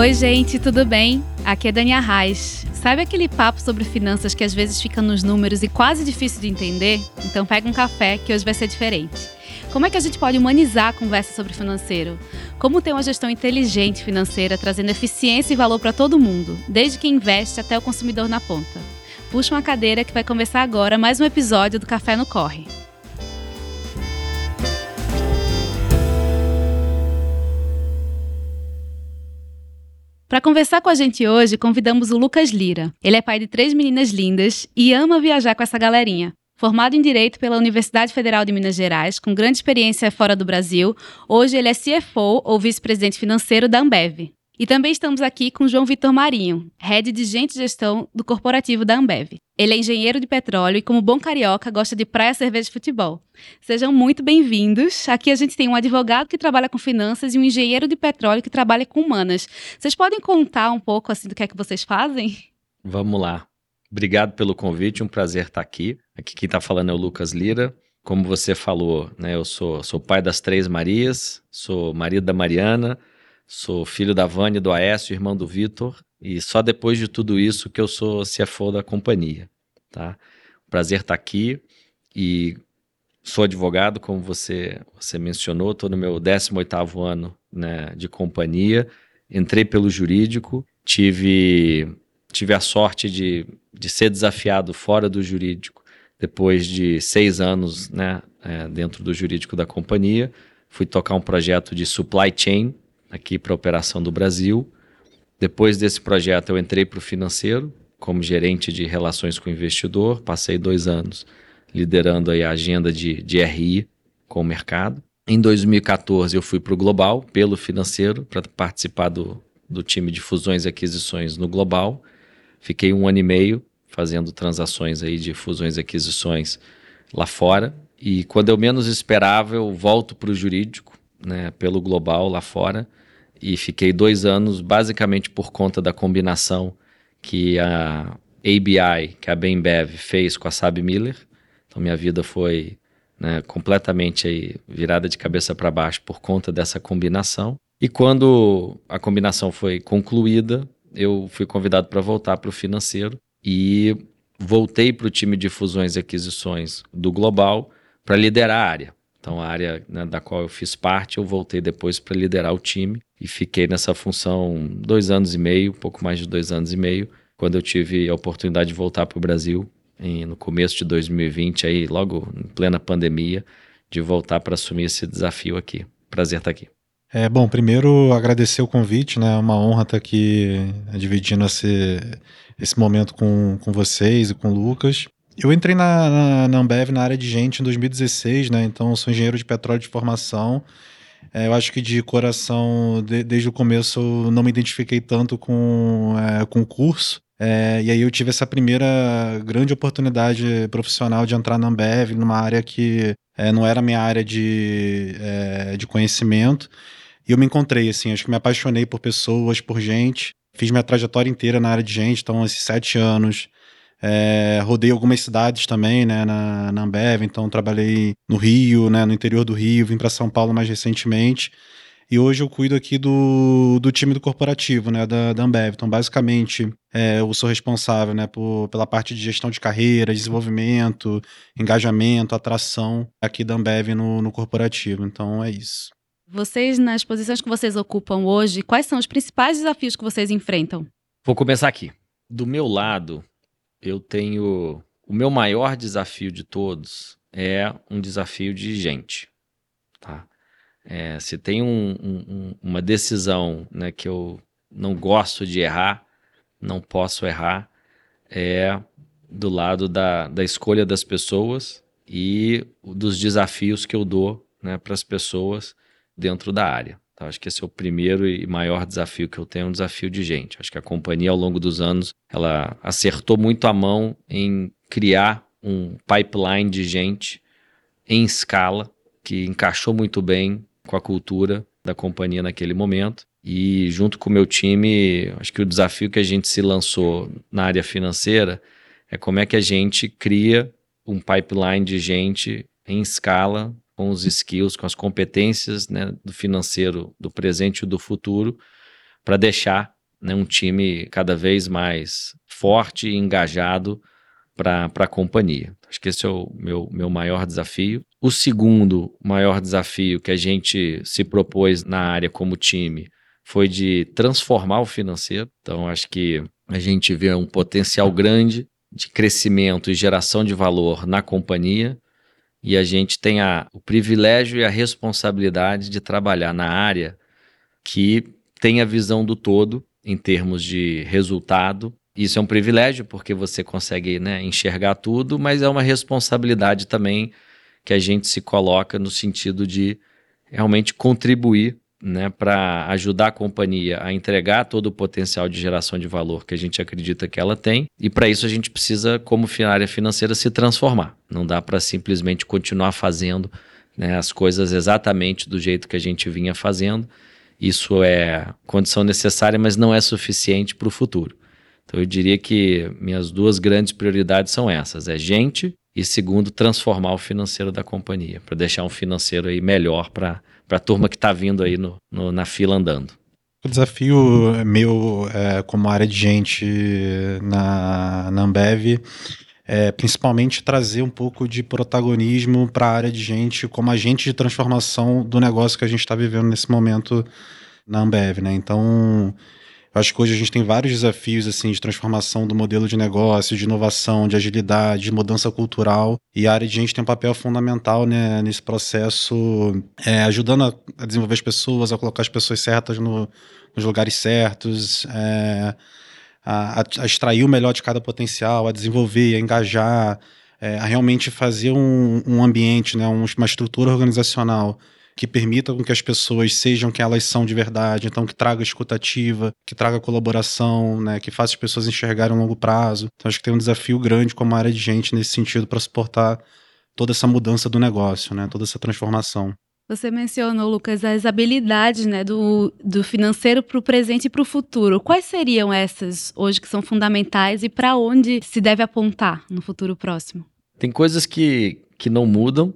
Oi, gente, tudo bem? Aqui é Dani Arraes. Sabe aquele papo sobre finanças que às vezes fica nos números e quase difícil de entender? Então pega um café que hoje vai ser diferente. Como é que a gente pode humanizar a conversa sobre financeiro? Como ter uma gestão inteligente financeira, trazendo eficiência e valor para todo mundo, desde quem investe até o consumidor na ponta? Puxa uma cadeira que vai começar agora mais um episódio do Café no Corre. Para conversar com a gente hoje, convidamos o Lucas Lira. Ele é pai de três meninas lindas e ama viajar com essa galerinha. Formado em Direito pela Universidade Federal de Minas Gerais, com grande experiência fora do Brasil, hoje ele é CFO ou vice-presidente financeiro da Ambev. E também estamos aqui com João Vitor Marinho, head de gente gestão do corporativo da Ambev. Ele é engenheiro de petróleo e, como bom carioca, gosta de praia, cerveja e futebol. Sejam muito bem-vindos. Aqui a gente tem um advogado que trabalha com finanças e um engenheiro de petróleo que trabalha com humanas. Vocês podem contar um pouco assim do que é que vocês fazem? Vamos lá. Obrigado pelo convite, um prazer estar aqui. Aqui quem está falando é o Lucas Lira. Como você falou, né, eu sou, sou pai das três Marias, sou marido da Mariana, Sou filho da Vânia do Aécio, irmão do Vitor, e só depois de tudo isso que eu sou CFO da companhia, tá? Prazer estar aqui e sou advogado, como você, você mencionou, estou no meu 18º ano né, de companhia, entrei pelo jurídico, tive, tive a sorte de, de ser desafiado fora do jurídico depois de seis anos né, é, dentro do jurídico da companhia, fui tocar um projeto de supply chain, aqui para a operação do Brasil. Depois desse projeto, eu entrei para o financeiro como gerente de relações com o investidor. Passei dois anos liderando aí a agenda de, de RI com o mercado. Em 2014, eu fui para o Global, pelo financeiro, para participar do, do time de fusões e aquisições no Global. Fiquei um ano e meio fazendo transações aí de fusões e aquisições lá fora. E quando eu menos esperava, eu volto para o jurídico, né, pelo Global lá fora e fiquei dois anos basicamente por conta da combinação que a ABI, que a Bembev fez com a Saab Miller. Então minha vida foi né, completamente aí, virada de cabeça para baixo por conta dessa combinação. E quando a combinação foi concluída, eu fui convidado para voltar para o financeiro e voltei para o time de fusões e aquisições do Global para liderar a área. Então, a área né, da qual eu fiz parte, eu voltei depois para liderar o time e fiquei nessa função dois anos e meio, pouco mais de dois anos e meio, quando eu tive a oportunidade de voltar para o Brasil em, no começo de 2020, aí logo em plena pandemia, de voltar para assumir esse desafio aqui. Prazer estar aqui. É, bom, primeiro agradecer o convite, né? É uma honra estar aqui dividindo esse, esse momento com, com vocês e com o Lucas. Eu entrei na, na, na Ambev na área de gente em 2016, né? Então, sou engenheiro de petróleo de formação. É, eu acho que de coração, de, desde o começo, eu não me identifiquei tanto com, é, com o curso. É, e aí eu tive essa primeira grande oportunidade profissional de entrar na Ambev, numa área que é, não era minha área de, é, de conhecimento. E eu me encontrei, assim, acho que me apaixonei por pessoas, por gente. Fiz minha trajetória inteira na área de gente, então esses sete anos é, rodei algumas cidades também, né, na, na Ambev, então trabalhei no Rio, né, no interior do Rio, vim para São Paulo mais recentemente. E hoje eu cuido aqui do, do time do corporativo, né, da, da Ambev. Então, basicamente, é, eu sou responsável, né, por, pela parte de gestão de carreira, desenvolvimento, engajamento, atração aqui da Ambev no, no corporativo. Então, é isso. Vocês, nas posições que vocês ocupam hoje, quais são os principais desafios que vocês enfrentam? Vou começar aqui. Do meu lado, eu tenho. O meu maior desafio de todos é um desafio de gente. Tá? É, se tem um, um, uma decisão né, que eu não gosto de errar, não posso errar, é do lado da, da escolha das pessoas e dos desafios que eu dou né, para as pessoas dentro da área. Então, acho que esse é o primeiro e maior desafio que eu tenho, um desafio de gente. Acho que a companhia, ao longo dos anos, ela acertou muito a mão em criar um pipeline de gente em escala que encaixou muito bem com a cultura da companhia naquele momento. E junto com o meu time, acho que o desafio que a gente se lançou na área financeira é como é que a gente cria um pipeline de gente em escala com os skills, com as competências né, do financeiro do presente e do futuro, para deixar né, um time cada vez mais forte e engajado para a companhia. Acho que esse é o meu, meu maior desafio. O segundo maior desafio que a gente se propôs na área como time foi de transformar o financeiro. Então, acho que a gente vê um potencial grande de crescimento e geração de valor na companhia e a gente tem a, o privilégio e a responsabilidade de trabalhar na área que tem a visão do todo em termos de resultado. Isso é um privilégio porque você consegue né, enxergar tudo, mas é uma responsabilidade também que a gente se coloca no sentido de realmente contribuir né, para ajudar a companhia a entregar todo o potencial de geração de valor que a gente acredita que ela tem. E para isso a gente precisa, como área financeira, se transformar. Não dá para simplesmente continuar fazendo né, as coisas exatamente do jeito que a gente vinha fazendo. Isso é condição necessária, mas não é suficiente para o futuro. Então eu diria que minhas duas grandes prioridades são essas: é gente e segundo transformar o financeiro da companhia, para deixar um financeiro aí melhor para para a turma que está vindo aí no, no, na fila andando. O desafio meu é, como área de gente na, na Ambev é principalmente trazer um pouco de protagonismo para a área de gente como agente de transformação do negócio que a gente está vivendo nesse momento na Ambev, né? Então, eu acho que hoje a gente tem vários desafios assim de transformação do modelo de negócio, de inovação, de agilidade, de mudança cultural. E a área de gente tem um papel fundamental né, nesse processo, é, ajudando a, a, desenvolver as pessoas, a colocar as pessoas certas no, nos lugares certos, é, a, a, extrair o melhor de cada potencial, a desenvolver, a engajar, é, a realmente fazer um, um ambiente, né, uma estrutura organizacional que permita com que as pessoas sejam quem elas são de verdade, então que traga escutativa, que traga colaboração, né, que faça as pessoas enxergarem a longo prazo. Então acho que tem um desafio grande como área de gente nesse sentido para suportar toda essa mudança do negócio, né, toda essa transformação. Você mencionou, Lucas, as habilidades né, do, do financeiro para o presente e para o futuro. Quais seriam essas hoje que são fundamentais e para onde se deve apontar no futuro próximo? Tem coisas que, que não mudam,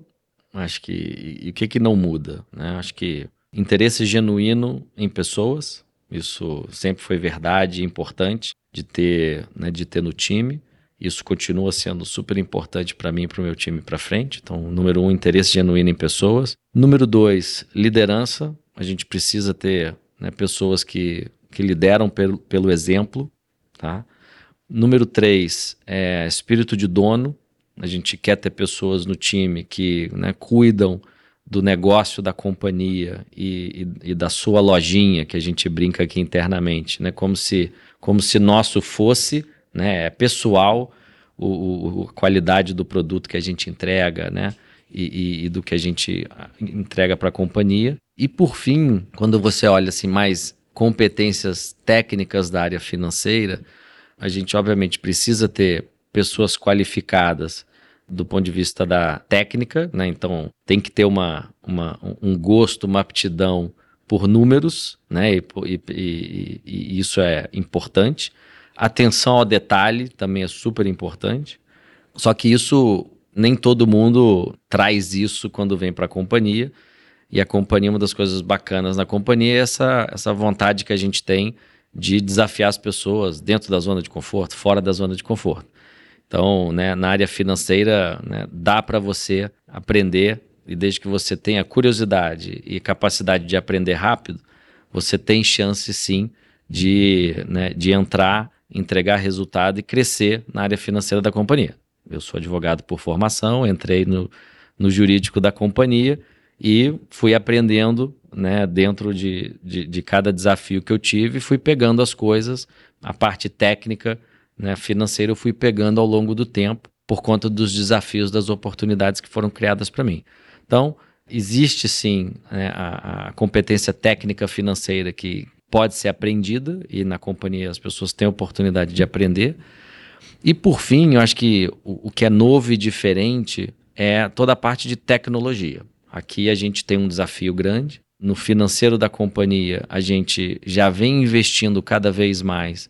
Acho que. E o que, que não muda? Né? Acho que interesse genuíno em pessoas, isso sempre foi verdade e importante de ter, né, de ter no time. Isso continua sendo super importante para mim e para o meu time para frente. Então, número um, interesse genuíno em pessoas. Número dois, liderança. A gente precisa ter né, pessoas que, que lideram pelo, pelo exemplo. Tá? Número três, é espírito de dono. A gente quer ter pessoas no time que né, cuidam do negócio da companhia e, e, e, da sua lojinha, que a gente brinca aqui internamente, né? como, se, como se nosso fosse né, é pessoal o, o, a qualidade do produto que a gente entrega né? e, e do que a gente entrega para a companhia. E por fim, quando você olha assim mais competências técnicas da área financeira, a gente obviamente precisa ter pessoas qualificadas do ponto de vista da técnica, né? Então tem que ter uma, uma, um gosto, uma aptidão por números, né? E, e, e, e, isso é importante. Atenção ao detalhe também é super importante. Só que isso nem todo mundo traz isso quando vem para a companhia. E a companhia, uma das coisas bacanas na companhia é essa, essa vontade que a gente tem de desafiar as pessoas dentro da zona de conforto, fora da zona de conforto. Então, né, na área financeira, né, dá para você aprender e desde que você tenha curiosidade e capacidade de aprender rápido, você tem chance sim de, né, de entrar, entregar resultado e crescer na área financeira da companhia. Eu sou advogado por formação, entrei no, no jurídico da companhia e fui aprendendo né, dentro de, de, de cada desafio que eu tive, fui pegando as coisas, a parte técnica né, financeira eu fui pegando ao longo do tempo por conta dos desafios, das oportunidades que foram criadas para mim. Então, existe sim né, a, a, competência técnica financeira que pode ser aprendida e na companhia as pessoas têm oportunidade de aprender. E por fim, eu acho que o, o que é novo e diferente é toda a parte de tecnologia. Aqui a gente tem um desafio grande. No financeiro da companhia, a gente já vem investindo cada vez mais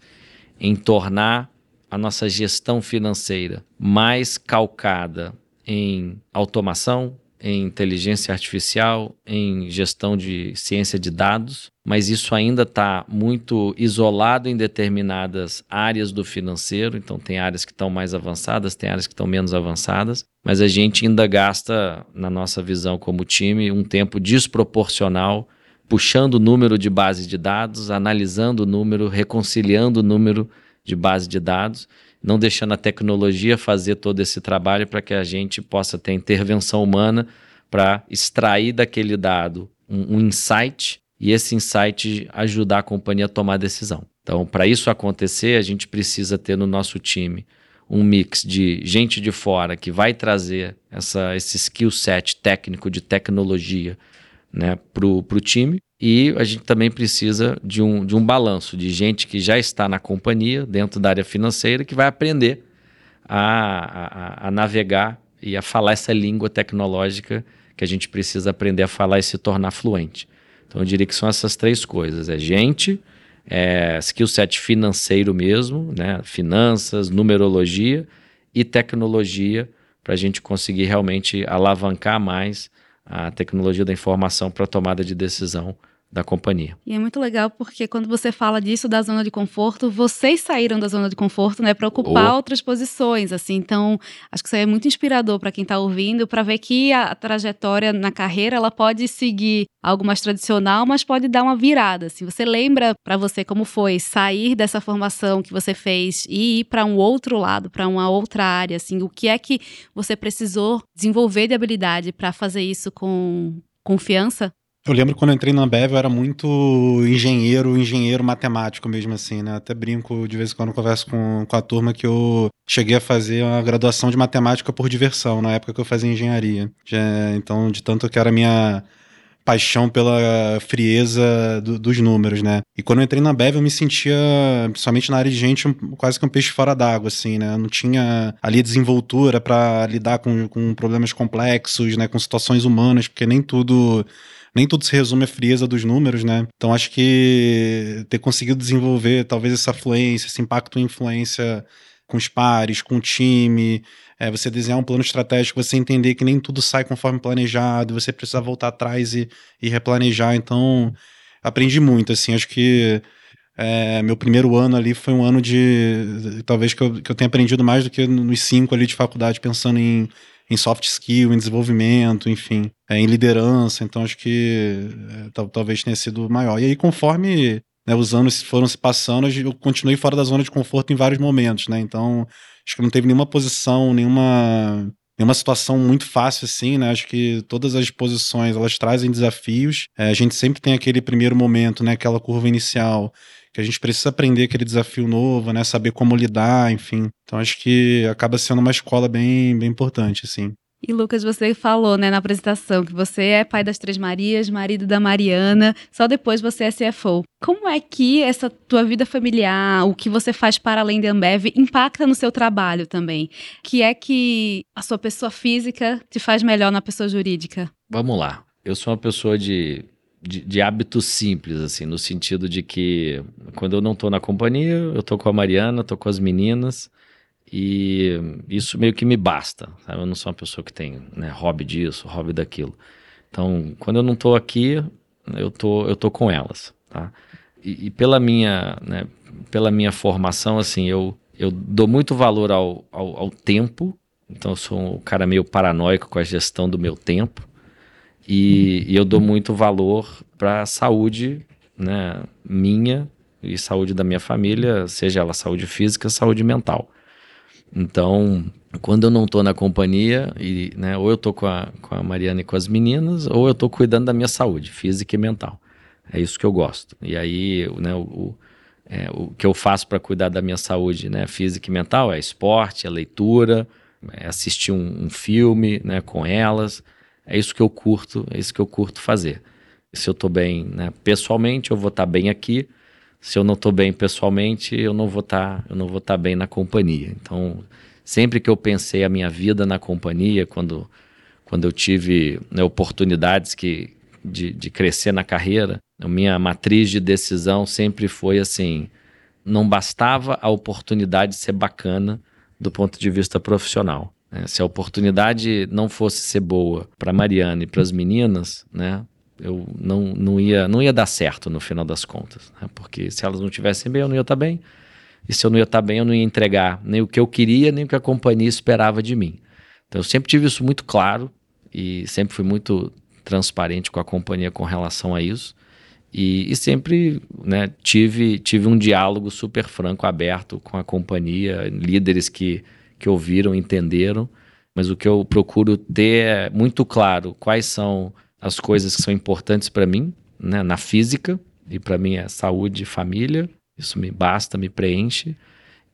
em tornar a nossa gestão financeira mais calcada em automação, em inteligência artificial, em gestão de ciência de dados, mas isso ainda está muito isolado em determinadas áreas do financeiro. Então, tem áreas que estão mais avançadas, tem áreas que estão menos avançadas, mas a gente ainda gasta, na nossa visão como time, um tempo desproporcional puxando o número de base de dados, analisando o número, reconciliando o número de base de dados não deixando a tecnologia fazer todo esse trabalho para que a gente possa ter intervenção humana para extrair daquele dado um, um, insight e esse insight ajudar a companhia a tomar a decisão. Então, para isso acontecer, a gente precisa ter no nosso time um mix de gente de fora que vai trazer essa, esse skill set técnico de tecnologia né, para o time e a gente também precisa de um, de um balanço de gente que já está na companhia, dentro da área financeira, que vai aprender a, a, a navegar e a falar essa língua tecnológica que a gente precisa aprender a falar e se tornar fluente. Então eu diria que são essas três coisas: é gente, é skill set financeiro mesmo, né? finanças, numerologia e tecnologia, para a gente conseguir realmente alavancar mais a tecnologia da informação para tomada de decisão da companhia. E é muito legal porque quando você fala disso da zona de conforto, vocês saíram da zona de conforto, né, para ocupar oh. outras posições, assim. Então, acho que isso aí é muito inspirador para quem está ouvindo, para ver que a trajetória na carreira ela pode seguir algo mais tradicional, mas pode dar uma virada. Assim. Você lembra para você como foi sair dessa formação que você fez e ir para um outro lado, para uma outra área, assim, o que é que você precisou desenvolver de habilidade para fazer isso com confiança? Eu lembro quando eu entrei na Ambev, eu era muito engenheiro, engenheiro matemático mesmo assim, né? Até brinco de vez em quando converso com, com a turma que eu cheguei a fazer uma graduação de matemática por diversão, na época que eu fazia engenharia. Já, então, de tanto que era a minha paixão pela frieza do, dos números, né? E quando eu entrei na Bev, eu me sentia, principalmente na área de gente, quase que um peixe fora d'água, assim, né? Eu não tinha ali desenvoltura para lidar com, com problemas complexos, né? Com situações humanas, porque nem tudo nem tudo se resume à frieza dos números, né? Então acho que ter conseguido desenvolver talvez essa fluência, esse impacto e influência com os pares, com o time, é, você desenhar um plano estratégico, você entender que nem tudo sai conforme planejado, você precisa voltar atrás e, e replanejar. Então, aprendi muito, assim, acho que é, meu primeiro ano ali foi um ano de. Talvez que eu, que eu tenha aprendido mais do que nos cinco ali de faculdade, pensando em em soft skill, em desenvolvimento, enfim, é, em liderança. Então acho que é, talvez tenha sido maior. E aí, conforme né, os anos foram se passando, eu continuei fora da zona de conforto em vários momentos, né? Então acho que não teve nenhuma posição, nenhuma nenhuma situação muito fácil assim, né? Acho que todas as posições elas trazem desafios. É, a gente sempre tem aquele primeiro momento, né? Aquela curva inicial que a gente precisa aprender aquele desafio novo, né? Saber como lidar, enfim. Então acho que acaba sendo uma escola bem, bem importante, assim. E Lucas, você falou, né, na apresentação que você é pai das Três Marias, marido da Mariana, só depois você é CFO. Como é que essa tua vida familiar, o que você faz para além da Ambev, impacta no seu trabalho também? Que é que a sua pessoa física te faz melhor na pessoa jurídica? Vamos lá. Eu sou uma pessoa de de, de, hábitos simples, assim, no sentido de que quando eu não tô na companhia, eu tô com a Mariana, tô com as meninas, e isso meio que me basta, sabe? Eu não sou uma pessoa que tem né, hobby disso, hobby daquilo. Então, quando eu não tô aqui, eu tô, eu tô com elas, tá? E, e pela minha, né, pela minha formação, assim, eu, eu dou muito valor ao, ao, ao tempo, então eu sou um cara meio paranoico com a gestão do meu tempo, e, e eu dou muito valor para a saúde né, minha e saúde da minha família, seja ela saúde física, saúde mental. Então, quando eu não estou na companhia, e, né, ou eu estou com a, com a Mariana e com as meninas, ou eu estou cuidando da minha saúde física e mental. É isso que eu gosto. E aí, né, o, é, o que eu faço para cuidar da minha saúde né, física e mental é esporte, é leitura, é assistir um, um filme né, com elas, é isso que eu curto, é isso que eu curto fazer. Se eu estou bem né, pessoalmente, eu vou estar tá bem aqui. Se eu não estou bem pessoalmente, eu não vou estar, tá, eu não vou estar tá bem na companhia. Então, sempre que eu pensei a minha vida na companhia, quando, quando eu tive né, oportunidades que, de, de crescer na carreira, a minha matriz de decisão sempre foi assim: não bastava a oportunidade ser bacana do ponto de vista profissional. Né? Se a oportunidade não fosse ser boa para Mariana e para as meninas, né? Eu não, não, ia, não ia dar certo no final das contas, né? porque se elas não estivessem bem, eu não ia estar tá bem. E se eu não ia estar tá bem, eu não ia entregar nem o que eu queria, nem o que a companhia esperava de mim. Então eu sempre tive isso muito claro e sempre fui muito transparente com a companhia com relação a isso. E, e, sempre né, tive, tive um diálogo super franco, aberto com a companhia, líderes que, que ouviram, entenderam. Mas o que eu procuro ter é muito claro quais são as coisas que são importantes para mim, né, na física, e para mim é saúde e família, isso me basta, me preenche.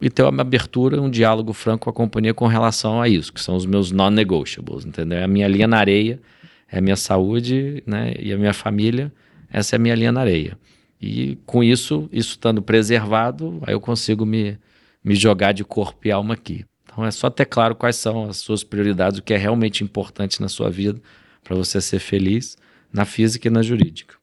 E ter uma abertura, um diálogo franco com a companhia com relação a isso, que são os meus non-negotiables, entendeu? É a minha linha na areia, é a minha saúde né, e a minha família essa é a minha linha na areia. E com isso, isso estando preservado, aí eu consigo me, me jogar de corpo e alma aqui. Então é só ter claro quais são as suas prioridades, o que é realmente importante na sua vida para você ser feliz na física e na jurídica.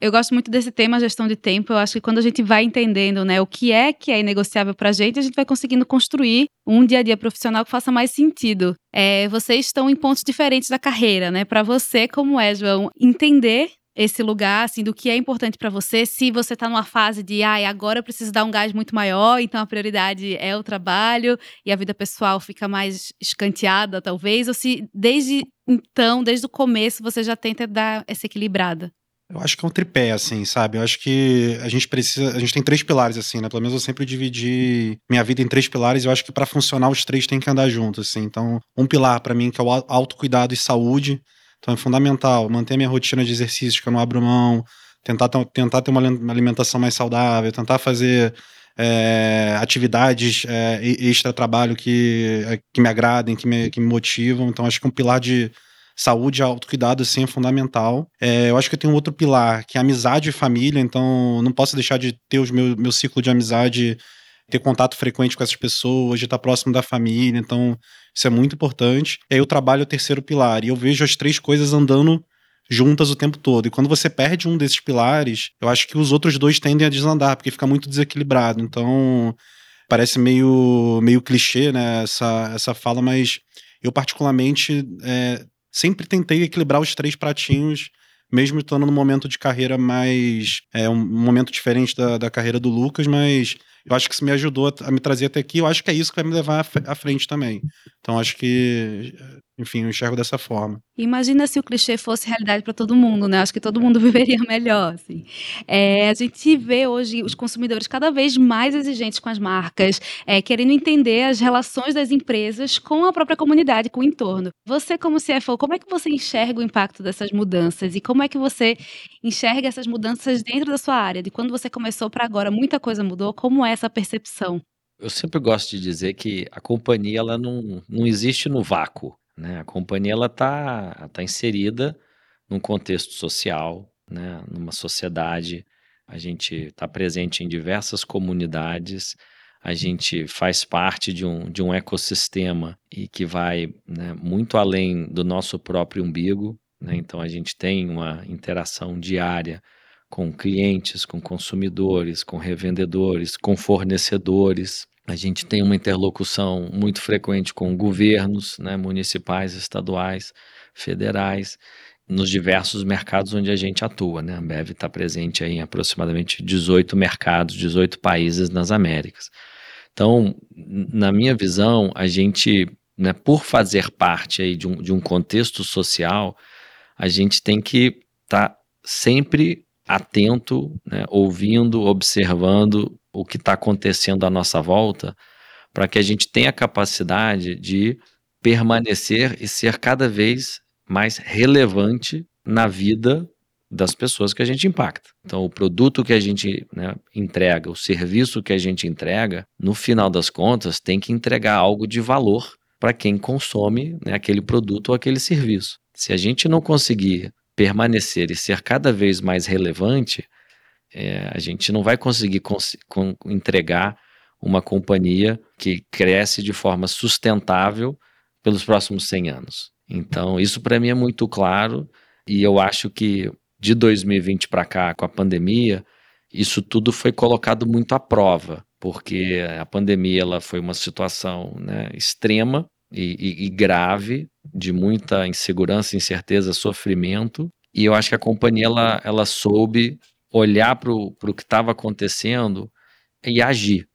Eu gosto muito desse tema, gestão de tempo. Eu acho que quando a gente vai entendendo né, o que é que é inegociável para a gente, a gente vai conseguindo construir um dia a dia profissional que faça mais sentido. É, vocês estão em pontos diferentes da carreira, né? Para você, como é, João, entender esse lugar, assim, do que é importante para você, se você tá numa fase de, ai, ah, agora eu preciso dar um gás muito maior, então a prioridade é o trabalho e a vida pessoal fica mais escanteada, talvez, ou se desde então, desde o começo, você já tenta dar essa equilibrada. Eu acho que é um tripé, assim, sabe? Eu acho que a gente precisa. A gente tem três pilares, assim, né? Pelo menos eu sempre dividi minha vida em três pilares eu acho que para funcionar os três tem que andar juntos, assim. Então, um pilar para mim que é o autocuidado e saúde. Então é fundamental manter minha rotina de exercícios, que eu não abro mão, tentar, tentar ter uma alimentação mais saudável, tentar fazer é, atividades é, extra-trabalho que, é, que me agradem, que me, que me motivam. Então acho que um pilar de saúde e autocuidado, sim, é fundamental. É, eu acho que eu tenho outro pilar, que é amizade e família, então não posso deixar de ter o meu, meu ciclo de amizade ter contato frequente com essas pessoas, de estar próximo da família. Então, isso é muito importante. E aí o trabalho o terceiro pilar. E eu vejo as três coisas andando juntas o tempo todo. E quando você perde um desses pilares, eu acho que os outros dois tendem a desandar, porque fica muito desequilibrado. Então, parece meio, meio clichê, né, essa, essa fala, mas eu particularmente é, sempre tentei equilibrar os três pratinhos mesmo estando num momento de carreira mais. É um momento diferente da, da carreira do Lucas, mas eu acho que isso me ajudou a, me trazer até aqui. Eu acho que é isso que vai me levar à frente também. Então acho que enfim, eu enxergo dessa forma. Imagina se o clichê fosse realidade para todo mundo, né? Acho que todo mundo viveria melhor. Assim. É, a gente vê hoje os consumidores cada vez mais exigentes com as marcas, é, querendo entender as relações das empresas com a própria comunidade, com o entorno. Você, como CFO, como é que você enxerga o impacto dessas mudanças e como é que você enxerga essas mudanças dentro da sua área? De quando você começou para agora, muita coisa mudou. Como é essa percepção? Eu sempre gosto de dizer que a companhia ela não, não existe no vácuo. Né? A companhia ela está tá inserida num contexto social, né? numa sociedade. A gente está presente em diversas comunidades, a gente faz parte de um, de um ecossistema e que vai né, muito além do nosso próprio umbigo. Né? Então a gente tem uma interação diária com clientes, com consumidores, com revendedores, com fornecedores. A gente tem uma interlocução muito frequente com governos né, municipais, estaduais, federais, nos diversos mercados onde a gente atua. Né? A Ambev está presente em aproximadamente 18 mercados, 18 países nas Américas. Então, na minha visão, a gente, né, por fazer parte aí de, um, de um contexto social, a gente tem que estar tá sempre atento, né, ouvindo, observando o que está acontecendo à nossa volta, para que a gente tenha a capacidade de permanecer e ser cada vez mais relevante na vida das pessoas que a gente impacta. Então, o produto que a gente né, entrega, o serviço que a gente entrega, no final das contas, tem que entregar algo de valor para quem consome né, aquele produto ou aquele serviço. Se a gente não conseguir permanecer e ser cada vez mais relevante, é, a gente não vai conseguir cons com, entregar uma companhia que cresce de forma sustentável pelos próximos 100 anos. Então, isso para mim é muito claro e eu acho que de 2020 para cá, com a pandemia, isso tudo foi colocado muito à prova, porque a pandemia ela foi uma situação né, extrema e, e, e grave, de muita insegurança, incerteza, sofrimento. E eu acho que a companhia ela, ela soube olhar para o que estava acontecendo e agir,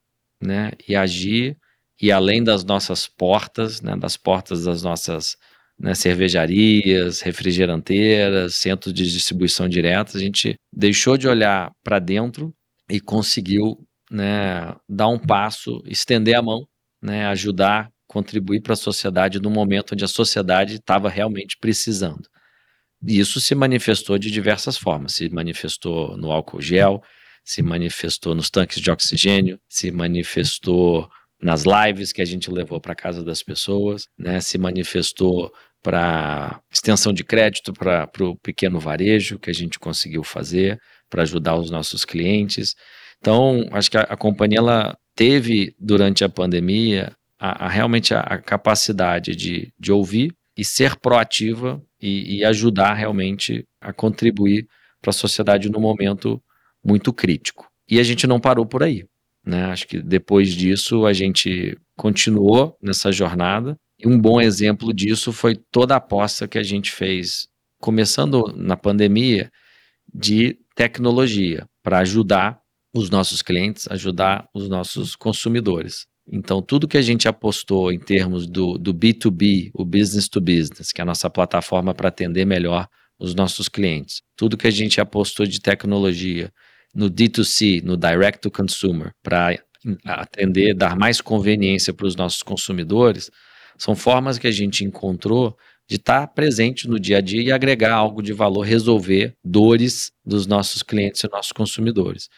né? E agir e além das nossas portas, né, das portas das nossas né, cervejarias, refrigeranteiras, centros de distribuição direta, a gente deixou de olhar para dentro e conseguiu né, dar um passo, estender a mão, né, ajudar, contribuir para a sociedade no momento onde a sociedade estava realmente precisando. E isso se manifestou de diversas formas. Se manifestou no álcool gel, se manifestou nos tanques de oxigênio, se manifestou nas lives que a gente levou para casa das pessoas, né? Se manifestou para extensão de crédito para o pequeno varejo que a gente conseguiu fazer para ajudar os nossos clientes. Então, acho que a, a companhia ela teve durante a pandemia a, a realmente a, a, capacidade de, de ouvir e ser proativa e, e ajudar realmente a contribuir para a sociedade no momento muito crítico. E a gente não parou por aí. Né? Acho que depois disso a gente continuou nessa jornada. E um bom exemplo disso foi toda a aposta que a gente fez, começando na pandemia, de tecnologia para ajudar os nossos clientes, ajudar os nossos consumidores. Então, tudo que a gente apostou em termos do, do B2B, o business to business, que é a nossa plataforma para atender melhor os nossos clientes, tudo que a gente apostou de tecnologia no D2C, no direct to consumer, para atender, dar mais conveniência para os nossos consumidores, são formas que a gente encontrou de estar presente no dia a dia e agregar algo de valor, resolver dores dos nossos clientes e nossos consumidores.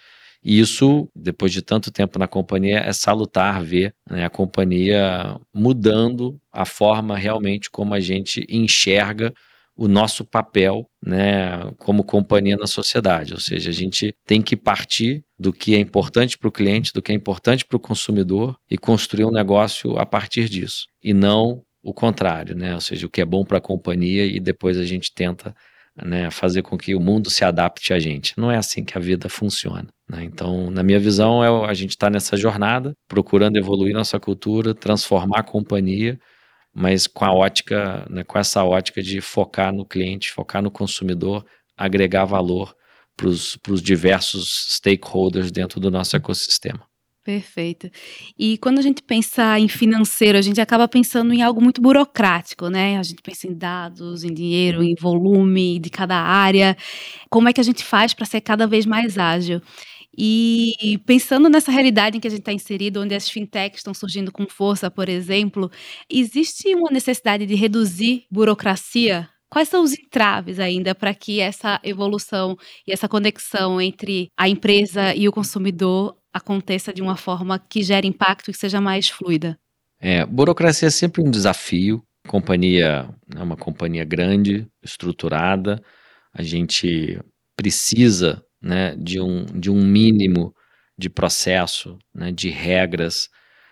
E isso, depois de tanto tempo na companhia, é salutar ver né, a companhia mudando a forma realmente como a gente enxerga o nosso papel né, como companhia na sociedade. Ou seja, a gente tem que partir do que é importante para o cliente, do que é importante para o consumidor e construir um negócio a partir disso. E não o contrário, né? Ou seja, o que é bom para a companhia e depois a gente tenta né, fazer com que o mundo se adapte a gente. Não é assim que a vida funciona. Né? Então, na minha visão, é a gente está nessa jornada, procurando evoluir nossa cultura, transformar a companhia mas com a ótica, né, com essa ótica de focar no cliente, focar no consumidor, agregar valor para os diversos stakeholders dentro do nosso ecossistema. Perfeito. E quando a gente pensa em financeiro, a gente acaba pensando em algo muito burocrático, né? A gente pensa em dados, em dinheiro, em volume de cada área. Como é que a gente faz para ser cada vez mais ágil? E pensando nessa realidade em que a gente está inserido, onde as fintechs estão surgindo com força, por exemplo, existe uma necessidade de reduzir burocracia? Quais são os entraves ainda para que essa evolução e essa conexão entre a empresa e o consumidor aconteça de uma forma que gere impacto e seja mais fluida? É, burocracia é sempre um desafio. Companhia é uma companhia grande, estruturada. A gente precisa né, de, um, de um mínimo de processo, né, de regras,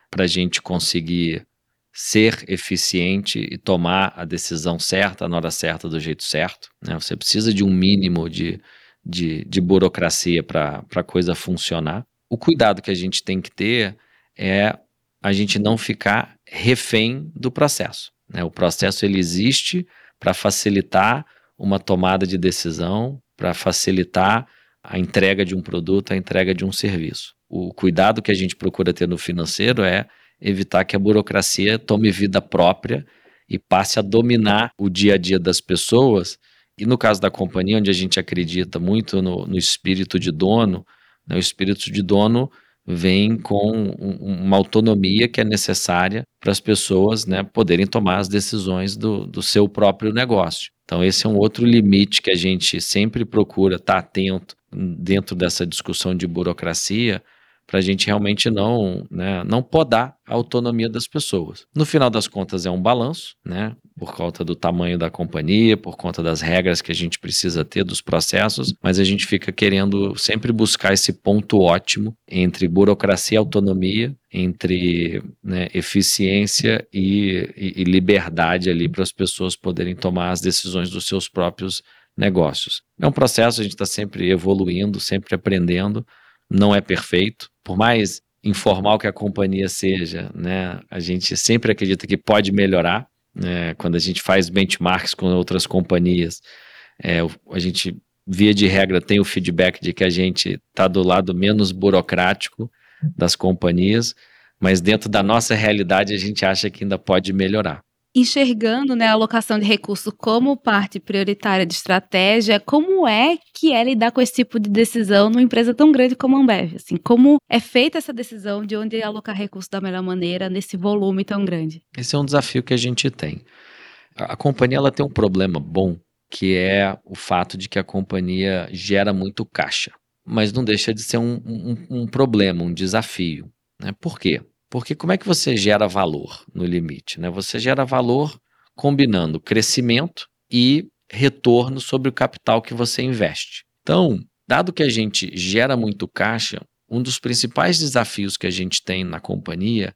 para a gente conseguir ser eficiente e tomar a decisão certa na hora certa, do jeito certo. Né? Você precisa de um mínimo de, de, de burocracia para a coisa funcionar. O cuidado que a gente tem que ter é a gente não ficar refém do processo. Né? O processo ele existe para facilitar uma tomada de decisão, para facilitar a entrega de um produto, a entrega de um serviço. O cuidado que a gente procura ter no financeiro é evitar que a burocracia tome vida própria e passe a dominar o dia a dia das pessoas. E no caso da companhia, onde a gente acredita muito no, no espírito de dono, né, o espírito de dono vem com uma autonomia que é necessária para as pessoas né, poderem tomar as decisões do, do seu próprio negócio. Então, esse é um outro limite que a gente sempre procura estar tá atento dentro dessa discussão de burocracia, para a gente realmente não, né, não podar a autonomia das pessoas. No final das contas, é um balanço, né, por conta do tamanho da companhia, por conta das regras que a gente precisa ter, dos processos, mas a gente fica querendo sempre buscar esse ponto ótimo entre burocracia e autonomia, entre né, eficiência e, e, e liberdade ali para as pessoas poderem tomar as decisões dos seus próprios negócios. É um processo, a gente está sempre evoluindo, sempre aprendendo, não é perfeito. Por mais informal que a companhia seja, né, a gente sempre acredita que pode melhorar. Né, quando a gente faz benchmarks com outras companhias, é, a gente, via de regra, tem o feedback de que a gente está do lado menos burocrático das companhias, mas dentro da nossa realidade a gente acha que ainda pode melhorar enxergando né, a alocação de recursos como parte prioritária de estratégia, como é que é lidar com esse tipo de decisão numa empresa tão grande como a Ambev? Assim, como é feita essa decisão de onde alocar recursos da melhor maneira nesse volume tão grande? Esse é um desafio que a gente tem. A, a companhia ela tem um problema bom, que é o fato de que a companhia gera muito caixa, mas não deixa de ser um, um, um problema, um desafio. Né? Por quê? Porque como é que você gera valor no limite? Né? Você gera valor combinando crescimento e retorno sobre o capital que você investe. Então, dado que a gente gera muito caixa, um dos principais desafios que a gente tem na companhia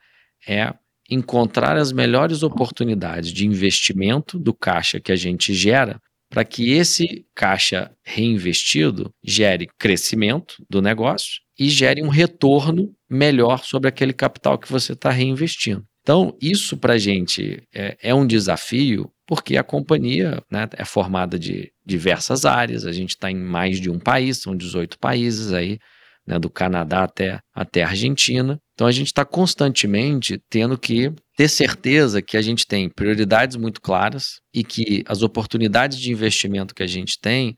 é encontrar as melhores oportunidades de investimento do caixa que a gente gera para que esse caixa reinvestido gere crescimento do negócio e gere um retorno melhor sobre aquele capital que você está reinvestindo. Então, isso para a gente é, é, um desafio, porque a companhia né, é formada de diversas áreas, a gente está em mais de um país, são 18 países aí, né, do Canadá até, até a Argentina. Então, a gente está constantemente tendo que ter certeza que a gente tem prioridades muito claras e que as oportunidades de investimento que a gente tem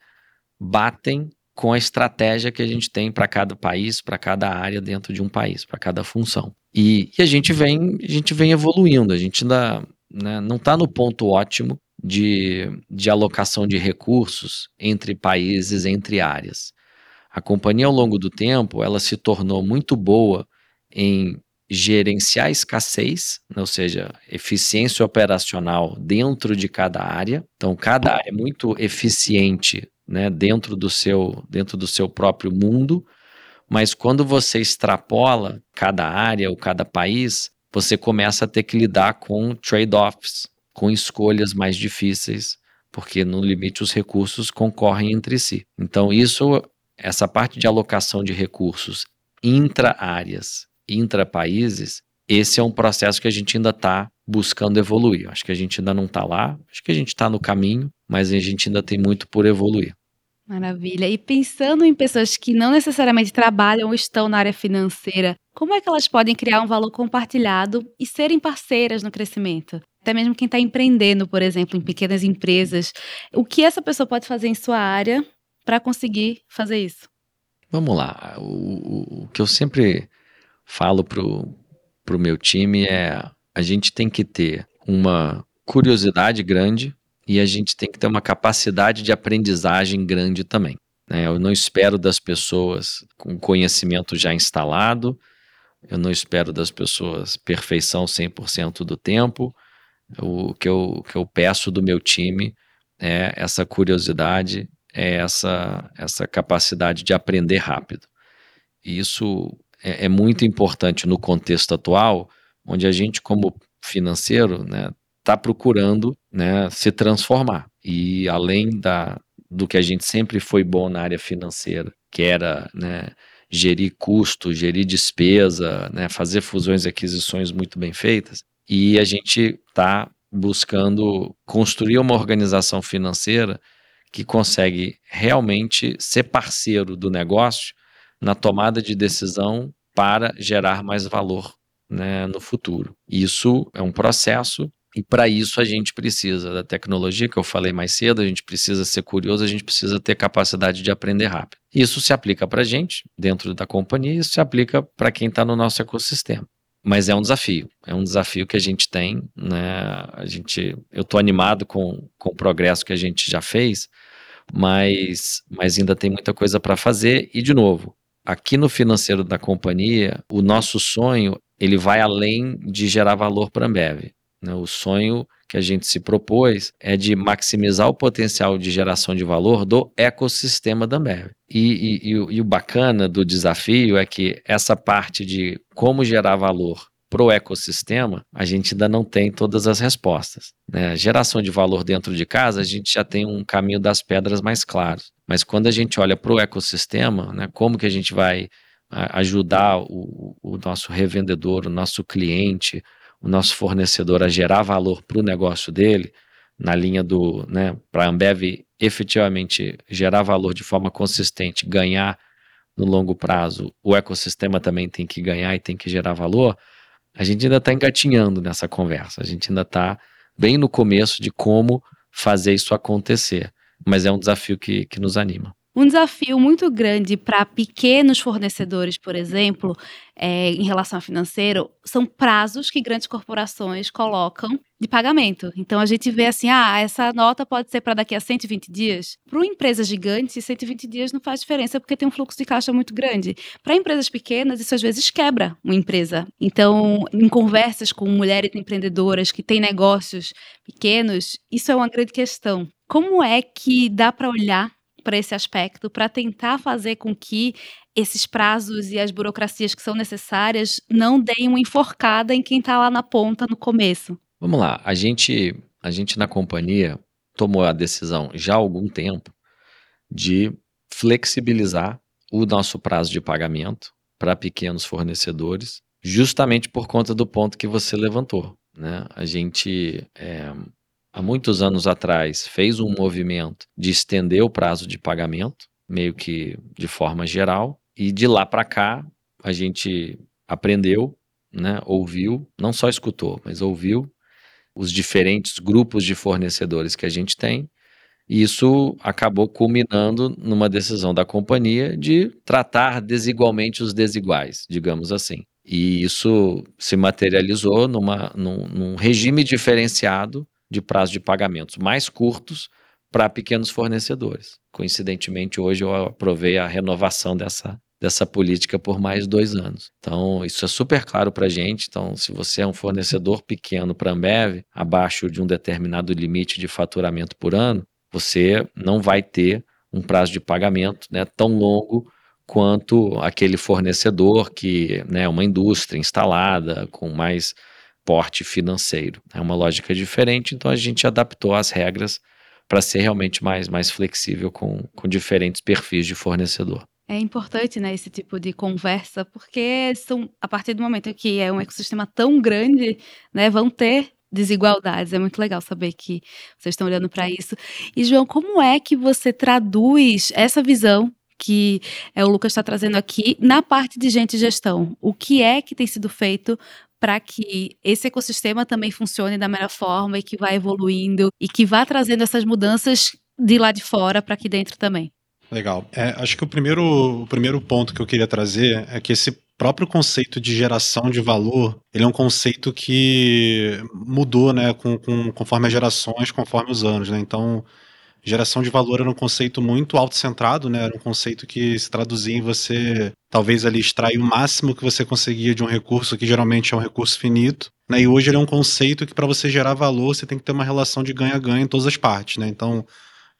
batem com a estratégia que a gente tem para cada país, para cada área dentro de um país, para cada função. E, e, a gente vem, a gente vem evoluindo, a gente ainda né, não está no ponto ótimo de, de alocação de recursos entre países, entre áreas. A companhia, ao longo do tempo, ela se tornou muito boa em gerenciar escassez, né, ou seja, eficiência operacional dentro de cada área. Então, cada área é muito eficiente né, dentro, do seu, dentro do seu próprio mundo, mas quando você extrapola cada área ou cada país, você começa a ter que lidar com trade-offs, com escolhas mais difíceis, porque no limite os recursos concorrem entre si. Então, isso, essa parte de alocação de recursos intra-áreas, intra-países, esse é um processo que a gente ainda está buscando evoluir. Acho que a gente ainda não está lá, acho que a gente está no caminho, mas a gente ainda tem muito por evoluir. Maravilha. E pensando em pessoas que não necessariamente trabalham ou estão na área financeira, como é que elas podem criar um valor compartilhado e serem parceiras no crescimento? Até mesmo quem está empreendendo, por exemplo, em pequenas empresas. O que essa pessoa pode fazer em sua área para conseguir fazer isso? Vamos lá. O, o que eu sempre falo para o meu time é a gente tem que ter uma curiosidade grande e a gente tem que ter uma capacidade de aprendizagem grande também. Né? Eu não espero das pessoas com conhecimento já instalado, eu não espero das pessoas perfeição 100% do tempo. O que eu, que eu peço do meu time é essa curiosidade, é essa, essa capacidade de aprender rápido. E isso é, é muito importante no contexto atual, onde a gente, como financeiro, né, está procurando né, se transformar. E além da, do que a gente sempre foi bom na área financeira, que era né, gerir custo, gerir despesa, né, fazer fusões e aquisições muito bem feitas, e a gente está buscando construir uma organização financeira que consegue realmente ser parceiro do negócio na tomada de decisão para gerar mais valor né, no futuro. Isso é um processo e para isso a gente precisa da tecnologia que eu falei mais cedo, a gente precisa ser curioso, a gente precisa ter capacidade de aprender rápido. Isso se aplica para a gente, dentro da companhia, isso se aplica para quem está no nosso ecossistema. Mas é um desafio, é um desafio que a gente tem, né? A gente, eu estou animado com, com o progresso que a gente já fez, mas, mas ainda tem muita coisa para fazer. E, de novo, aqui no financeiro da companhia, o nosso sonho ele vai além de gerar valor para a Ambev. Né? O sonho que a gente se propôs é de maximizar o potencial de geração de valor do ecossistema da Ambev. E, e, e, e o bacana do desafio é que essa parte de como gerar valor para o ecossistema, a gente ainda não tem todas as respostas. Né? Geração de valor dentro de casa, a gente já tem um caminho das pedras mais claro. Mas quando a gente olha para o ecossistema, né, como que a gente vai ajudar o, o nosso revendedor, o nosso cliente, o nosso fornecedor a gerar valor para o negócio dele, na linha do, né, para a Ambev efetivamente gerar valor de forma consistente, ganhar no longo prazo, o ecossistema também tem que ganhar e tem que gerar valor, a gente ainda está engatinhando nessa conversa, a gente ainda está bem no começo de como fazer isso acontecer, mas é um desafio que, que nos anima. Um desafio muito grande para pequenos fornecedores, por exemplo, é, em relação ao financeiro, são prazos que grandes corporações colocam de pagamento. Então a gente vê assim, ah, essa nota pode ser para daqui a 120 dias. Para uma empresa gigante, 120 dias não faz diferença porque tem um fluxo de caixa muito grande. Para empresas pequenas, isso às vezes quebra uma empresa. Então, em conversas com mulheres empreendedoras que têm negócios pequenos, isso é uma grande questão. Como é que dá para olhar para esse aspecto, para tentar fazer com que esses prazos e as burocracias que são necessárias não deem uma enforcada em quem está lá na ponta no começo. Vamos lá, a gente, a gente na companhia tomou a decisão já há algum tempo de flexibilizar o nosso prazo de pagamento para pequenos fornecedores, justamente por conta do ponto que você levantou. Né? A gente é, há muitos anos atrás, fez um movimento de estender o prazo de pagamento, meio que de forma geral, e de lá para cá a gente aprendeu, né, ouviu, não só escutou, mas ouviu os diferentes grupos de fornecedores que a gente tem, e isso acabou culminando numa decisão da companhia de tratar desigualmente os desiguais, digamos assim. E isso se materializou numa, num, num regime diferenciado de prazo de pagamentos mais curtos para pequenos fornecedores. Coincidentemente, hoje eu aprovei a renovação dessa, dessa política por mais dois anos. Então, isso é super claro para a gente. Então, se você é um fornecedor pequeno para a Ambev, abaixo de um determinado limite de faturamento por ano, você não vai ter um prazo de pagamento né, tão longo quanto aquele fornecedor que é né, uma indústria instalada com mais porte financeiro. É uma lógica diferente, então a gente adaptou as regras para ser realmente mais, mais flexível com, com diferentes perfis de fornecedor. É importante, né, esse tipo de conversa, porque são, a partir do momento que é um ecossistema tão grande, né, vão ter desigualdades. É muito legal saber que vocês estão olhando para isso. E João, como é que você traduz essa visão que é, o Lucas está trazendo aqui na parte de gente e gestão? O que é que tem sido feito para que esse ecossistema também funcione da melhor forma e que vá evoluindo e que vá trazendo essas mudanças de lá de fora para aqui dentro também. Legal. É, acho que o primeiro, o primeiro ponto que eu queria trazer é que esse próprio conceito de geração de valor, ele é um conceito que mudou, né, com, com, conforme as gerações, conforme os anos, né? Então, geração de valor era um conceito muito autocentrado, né? Era um conceito que se traduzia em você talvez ali extrair o máximo que você conseguia de um recurso que geralmente é um recurso finito. Né? E hoje ele é um conceito que para você gerar valor você tem que ter uma relação de ganha-ganha em todas as partes, né? Então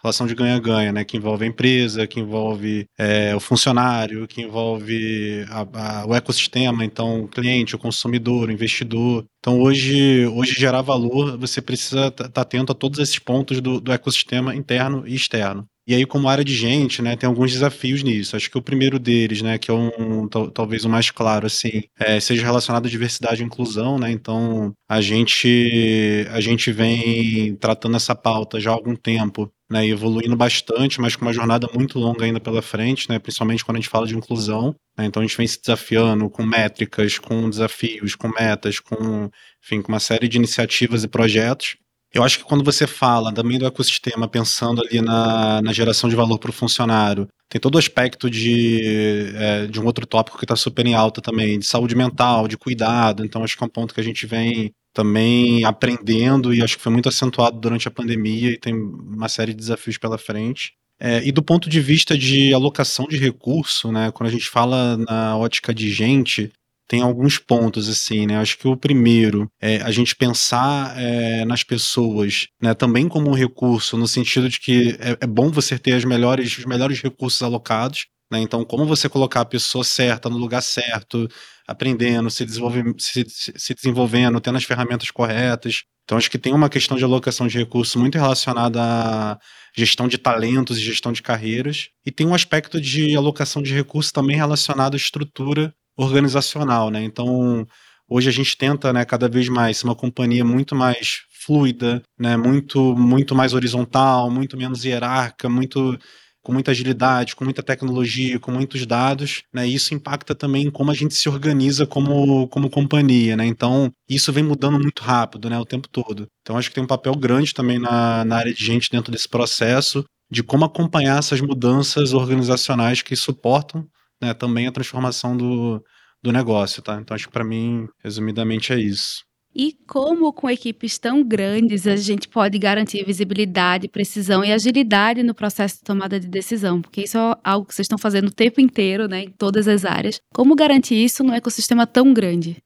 relação de ganha-ganha, né? Que envolve a empresa, que envolve é, o funcionário, que envolve a, a, o ecossistema, então o cliente, o consumidor, o investidor. Então hoje, hoje gerar valor, você precisa estar tá atento a todos esses pontos do, do ecossistema interno e externo. E aí, como área de gente, né, tem alguns desafios nisso. Acho que o primeiro deles, né, que é um talvez o mais claro, assim, é, seja relacionado à diversidade e inclusão, né? Então, a gente a gente vem tratando essa pauta já há algum tempo né, evoluindo bastante, mas com uma jornada muito longa ainda pela frente, né, principalmente quando a gente fala de inclusão. Né, então a gente vem se desafiando com métricas, com desafios, com metas, com, enfim, com uma série de iniciativas e projetos. Eu acho que quando você fala também do ecossistema, pensando ali na, na geração de valor para o funcionário, tem todo o aspecto de, é, de um outro tópico que está super em alta também, de saúde mental, de cuidado. Então acho que é um ponto que a gente vem também aprendendo e acho que foi muito acentuado durante a pandemia e tem uma série de desafios pela frente. É, e do ponto de vista de alocação de recurso, né, quando a gente fala na ótica de gente, tem alguns pontos assim, né? Acho que o primeiro é a gente pensar é, nas pessoas, né, também como um recurso, no sentido de que é, é bom você ter as melhores, os melhores recursos alocados, Né? Então, como você colocar a pessoa certa no lugar certo, aprendendo, se, desenvolve, se, se desenvolvendo, tendo as ferramentas corretas. Então, acho que tem uma questão de alocação de recursos muito relacionada à gestão de talentos e gestão de carreiras. E tem um aspecto de alocação de recursos também relacionado à estrutura organizacional. Né? Então, hoje a gente tenta né, cada vez mais uma companhia muito mais fluida, né, muito, muito mais horizontal, muito menos hierárquica, muito com muita agilidade, com muita tecnologia, com muitos dados, né? Isso impacta também como a gente se organiza como, como companhia, né? Então, isso vem mudando muito rápido, né? O tempo todo. Então, acho que tem um papel grande também na, na área de gente dentro desse processo de como acompanhar essas mudanças organizacionais que suportam né, também a transformação do, do negócio, tá? Então, acho que para mim, resumidamente, é isso. E como com equipes tão grandes a gente pode garantir visibilidade, precisão e agilidade no processo de tomada de decisão? Porque isso é algo que vocês estão fazendo o tempo inteiro, né, em todas as áreas. Como garantir isso num ecossistema tão grande?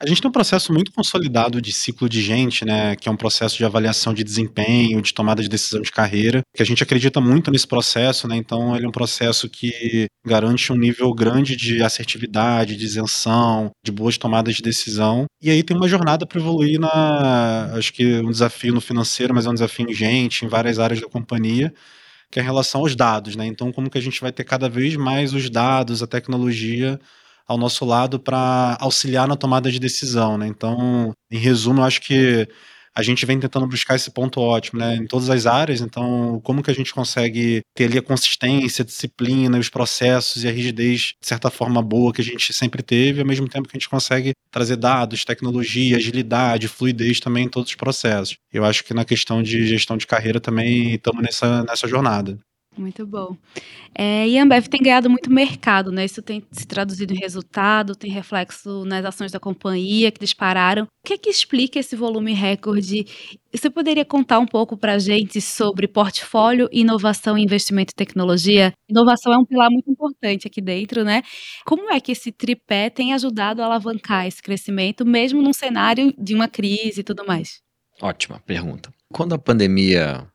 A gente tem um processo muito consolidado de ciclo de gente, né, que é um processo de avaliação de desempenho, de tomada de decisão de carreira, que a gente acredita muito nesse processo, né, então ele é um processo que garante um nível grande de assertividade, de isenção, de boas tomadas de decisão. E aí tem uma jornada para evoluir na, acho que um desafio no financeiro, mas é um desafio em gente, em várias áreas da companhia, que é em relação aos dados, né? Então como que a gente vai ter cada vez mais os dados, a tecnologia ao nosso lado para auxiliar na tomada de decisão, né? Então, em resumo, eu acho que a gente vem tentando buscar esse ponto ótimo, né, em todas as áreas. Então, como que a gente consegue ter ali a consistência, a disciplina, os processos e a rigidez de certa forma boa que a gente sempre teve, ao mesmo tempo que a gente consegue trazer dados, tecnologia, agilidade, fluidez também em todos os processos. Eu acho que na questão de gestão de carreira também estamos nessa, nessa jornada. Muito bom. É, e a Ambev tem ganhado muito mercado, né? Isso tem se traduzido em resultado, tem reflexo nas ações da companhia que dispararam. O que é que explica esse volume recorde? Você poderia contar um pouco para a gente sobre portfólio, inovação e investimento em tecnologia? Inovação é um pilar muito importante aqui dentro, né? Como é que esse tripé tem ajudado a alavancar esse crescimento, mesmo num cenário de uma crise e tudo mais? Ótima pergunta. Quando a pandemia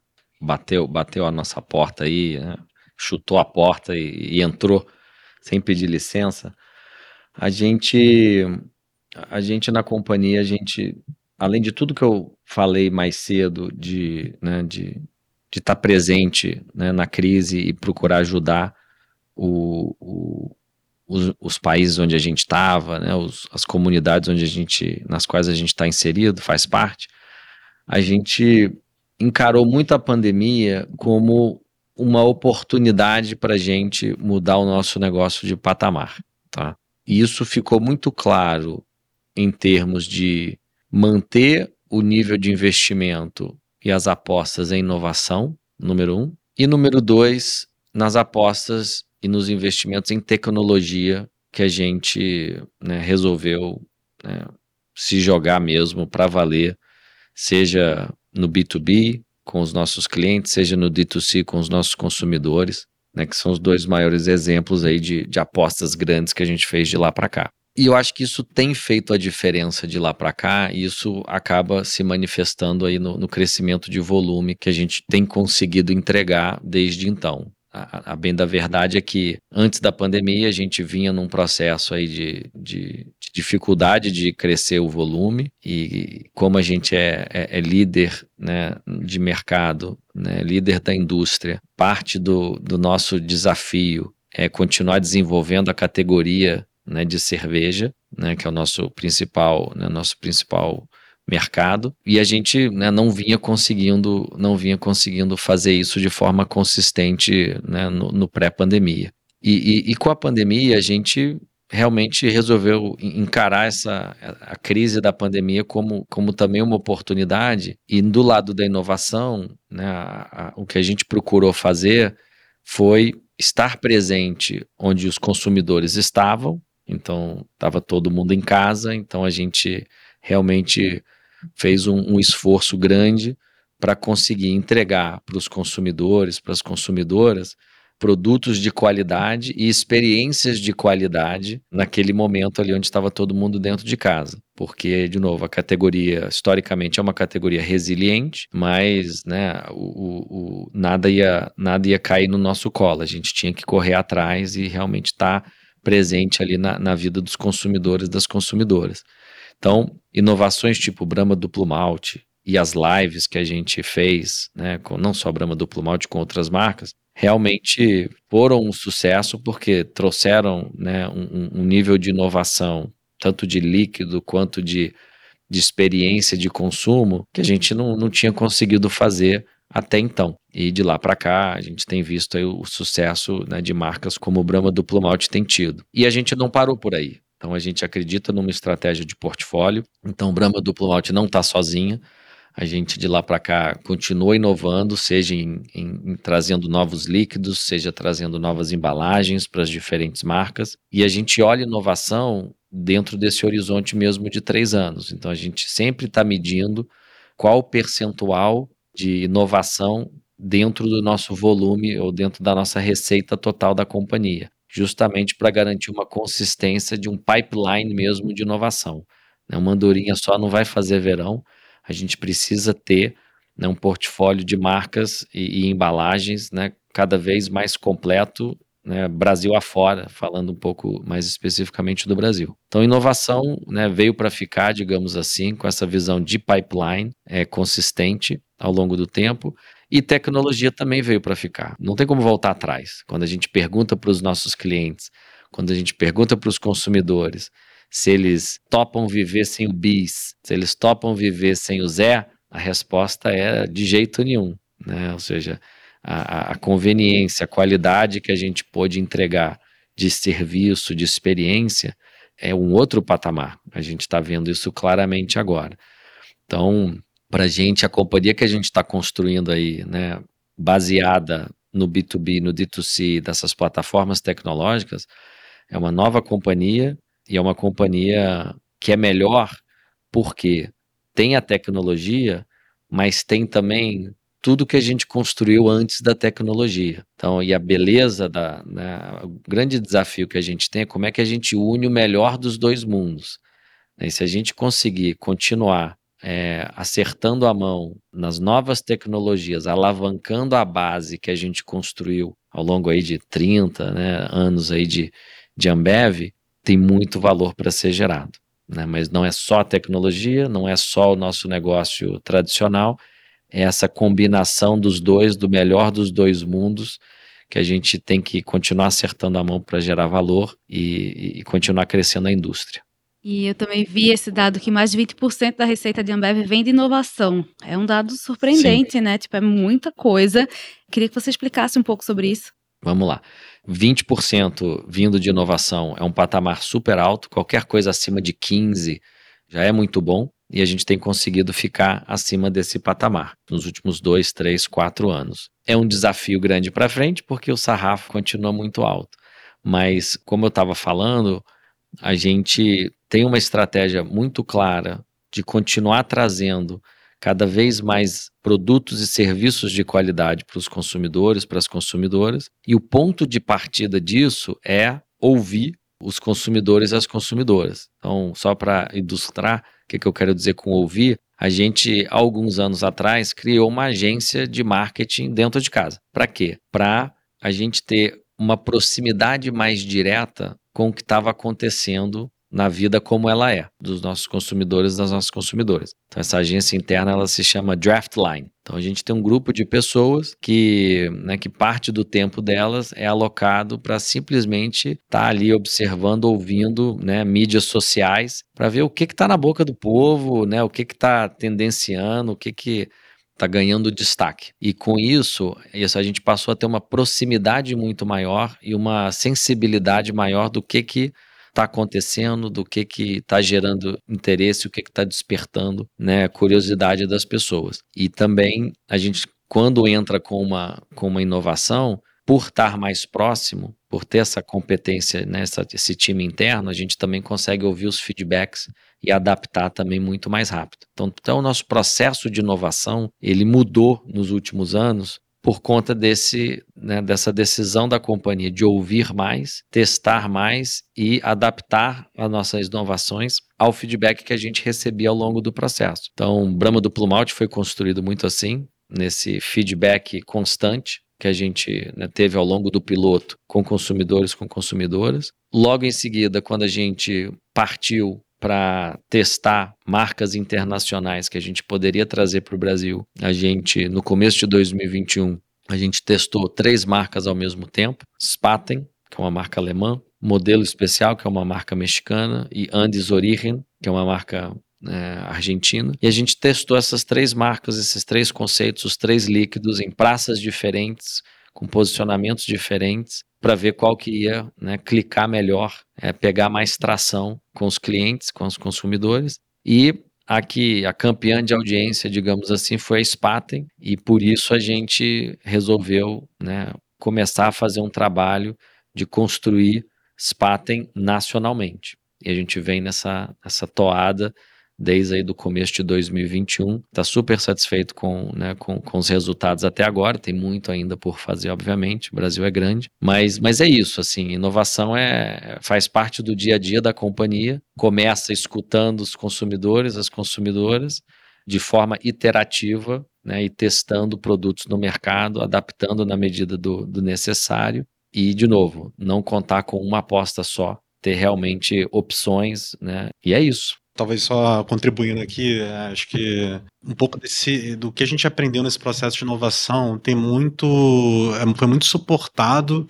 bateu, bateu a nossa porta aí, né? chutou a porta e, e, entrou sem pedir licença. A gente, a gente na companhia, a gente, além de tudo que eu falei mais cedo de, né, de de estar tá presente né, na crise e procurar ajudar o, o, os, os, países onde a gente estava, né, as comunidades onde a gente, nas quais a gente está inserido, faz parte, a gente encarou muito a pandemia como uma oportunidade para a gente mudar o nosso negócio de patamar. Tá? E isso ficou muito claro em termos de manter o nível de investimento e as apostas em inovação, número um, e número dois, nas apostas e nos investimentos em tecnologia que a gente né, resolveu né, se jogar mesmo para valer, seja no B2B com os nossos clientes, seja no D2C com os nossos consumidores, né, que são os dois maiores exemplos aí de, de apostas grandes que a gente fez de lá para cá. E eu acho que isso tem feito a diferença de lá para cá, e isso acaba se manifestando aí no, no, crescimento de volume que a gente tem conseguido entregar desde então. A, a, bem da verdade é que antes da pandemia a gente vinha num processo aí de, de, de dificuldade de crescer o volume e como a gente é, é, é líder né, de mercado, né, líder da indústria, parte do, do nosso desafio é continuar desenvolvendo a categoria né, de cerveja, né, que é o nosso principal, né, nosso principal mercado e a gente né, não vinha conseguindo não vinha conseguindo fazer isso de forma consistente né, no, no pré-pandemia. E, e, e, com a pandemia a gente realmente resolveu encarar essa a crise da pandemia como, como também uma oportunidade e do lado da inovação né, a, a, o que a gente procurou fazer foi estar presente onde os consumidores estavam então estava todo mundo em casa então a gente realmente fez um, um esforço grande para conseguir entregar para os consumidores, para as consumidoras, produtos de qualidade e experiências de qualidade naquele momento ali onde estava todo mundo dentro de casa. Porque, de novo, a categoria, historicamente, é uma categoria resiliente, mas né, o, o, o nada, ia, nada ia cair no nosso colo. A gente tinha que correr atrás e realmente estar tá presente ali na, na vida dos consumidores das consumidoras. Então, inovações tipo Brahma Duplo Malte, e as lives que a gente fez, né, com não só Brahma Duplo Malte, com outras marcas, realmente foram um sucesso porque trouxeram né, um, um nível de inovação, tanto de líquido quanto de, de experiência de consumo, que a gente não, não tinha conseguido fazer até então. E de lá para cá, a gente tem visto o sucesso né, de marcas como o Brahma Duplo Malte tem tido. E a gente não parou por aí. Então a gente acredita numa estratégia de portfólio. Então o Brahma Duplo Malte não está sozinha a gente de lá para cá continua inovando, seja em, em, em, trazendo novos líquidos, seja trazendo novas embalagens para as diferentes marcas. E a gente olha inovação dentro desse horizonte mesmo de três anos. Então a gente sempre está medindo qual o percentual de inovação dentro do nosso volume ou dentro da nossa receita total da companhia, justamente para garantir uma consistência de um pipeline mesmo de inovação. Uma andorinha só não vai fazer verão, a gente precisa ter né, um portfólio de marcas e, e embalagens né, cada vez mais completo né, Brasil afora, falando um pouco mais especificamente do Brasil. Então, inovação né, veio para ficar, digamos assim, com essa visão de pipeline é, consistente ao longo do tempo. E tecnologia também veio para ficar. Não tem como voltar atrás. Quando a gente pergunta para os nossos clientes, quando a gente pergunta para os consumidores se eles topam viver sem o bis, se eles topam viver sem o Zé, a resposta é de jeito nenhum. Né? Ou seja, a, a conveniência, a qualidade que a gente pôde entregar de serviço, de experiência, é um outro patamar. A gente está vendo isso claramente agora. Então, para a gente, a companhia que a gente está construindo aí, né, baseada no B2B, no D2C, dessas plataformas tecnológicas, é uma nova companhia e é uma companhia que é melhor porque tem a tecnologia, mas tem também tudo que a gente construiu antes da tecnologia. Então, e a beleza da, né, o grande desafio que a gente tem é como é que a gente une o melhor dos dois mundos. E se a gente conseguir continuar é, acertando a mão nas novas tecnologias, alavancando a base que a gente construiu ao longo aí de 30 né, anos aí de, de Ambev, tem muito valor para ser gerado. Né? Mas não é só a tecnologia, não é só o nosso negócio tradicional, é essa combinação dos dois, do melhor dos dois mundos, que a gente tem que continuar acertando a mão para gerar valor e, e, continuar crescendo a indústria. E eu também vi esse dado que mais de 20% da receita de Ambev vem de inovação. É um dado surpreendente, Sim. né? Tipo, é muita coisa. Queria que você explicasse um pouco sobre isso. Vamos lá. 20% vindo de inovação é um patamar super alto, qualquer coisa acima de 15 já é muito bom e a gente tem conseguido ficar acima desse patamar nos últimos dois, três, quatro anos. É um desafio grande para frente porque o sarrafo continua muito alto, mas como eu estava falando, a gente tem uma estratégia muito clara de continuar trazendo cada vez mais produtos e serviços de qualidade para os consumidores, para as consumidoras, e o ponto de partida disso é ouvir os consumidores e as consumidoras. Então, só para ilustrar o que, que eu quero dizer com ouvir, a gente, alguns anos atrás, criou uma agência de marketing dentro de casa. Para quê? Para a gente ter uma proximidade mais direta com o que estava acontecendo na vida como ela é, dos nossos consumidores e das nossas consumidoras. Então, essa agência interna ela se chama Draftline. Então, a gente tem um grupo de pessoas que, né, que parte do tempo delas é alocado para simplesmente estar tá ali observando, ouvindo né, mídias sociais, para ver o que está na boca do povo, né, o que está tendenciando, o que que está ganhando destaque. E com isso, isso, a gente passou a ter uma proximidade muito maior e uma sensibilidade maior do que que está acontecendo, do que que está gerando interesse, o que que está despertando, né, curiosidade das pessoas. E também a gente quando entra com uma com uma inovação, por estar mais próximo, por ter essa competência, né, esse time interno, a gente também consegue ouvir os feedbacks e adaptar também muito mais rápido. Então, então, o nosso processo de inovação, ele mudou nos últimos anos por conta desse, né, dessa decisão da companhia de ouvir mais, testar mais e adaptar as nossas inovações ao feedback que a gente recebia ao longo do processo. Então, Brahma do Plumalt foi construído muito assim, nesse feedback constante que a gente né, teve ao longo do piloto com consumidores, com consumidoras. Logo em seguida, quando a gente partiu para testar marcas internacionais que a gente poderia trazer para o Brasil. A gente, no começo de 2021, a gente testou três marcas ao mesmo tempo: Spaten, que é uma marca alemã, Modelo Especial, que é uma marca mexicana, e Andes Origen, que é uma marca é, argentina. E a gente testou essas três marcas, esses três conceitos, os três líquidos em praças diferentes, com posicionamentos diferentes, para ver qual que ia né, clicar melhor, é, pegar mais tração com os clientes, com os consumidores. E aqui a campeã de audiência, digamos assim, foi a Spaten, e por isso a gente resolveu né, começar a fazer um trabalho de construir Spaten nacionalmente. E a gente vem nessa, nessa toada desde aí do começo de 2021. Está super satisfeito com, né, com, com os resultados até agora. Tem muito ainda por fazer, obviamente. O Brasil é grande, mas, mas é isso. Assim, inovação é faz parte do dia a dia da companhia. Começa escutando os consumidores, as consumidoras, de forma iterativa, né, e testando produtos no mercado, adaptando na medida do, do necessário. E, de novo, não contar com uma aposta só, ter realmente opções, né? E é isso. Talvez só contribuindo aqui, é, acho que um pouco desse, do que a gente aprendeu nesse processo de inovação tem muito, é, foi muito suportado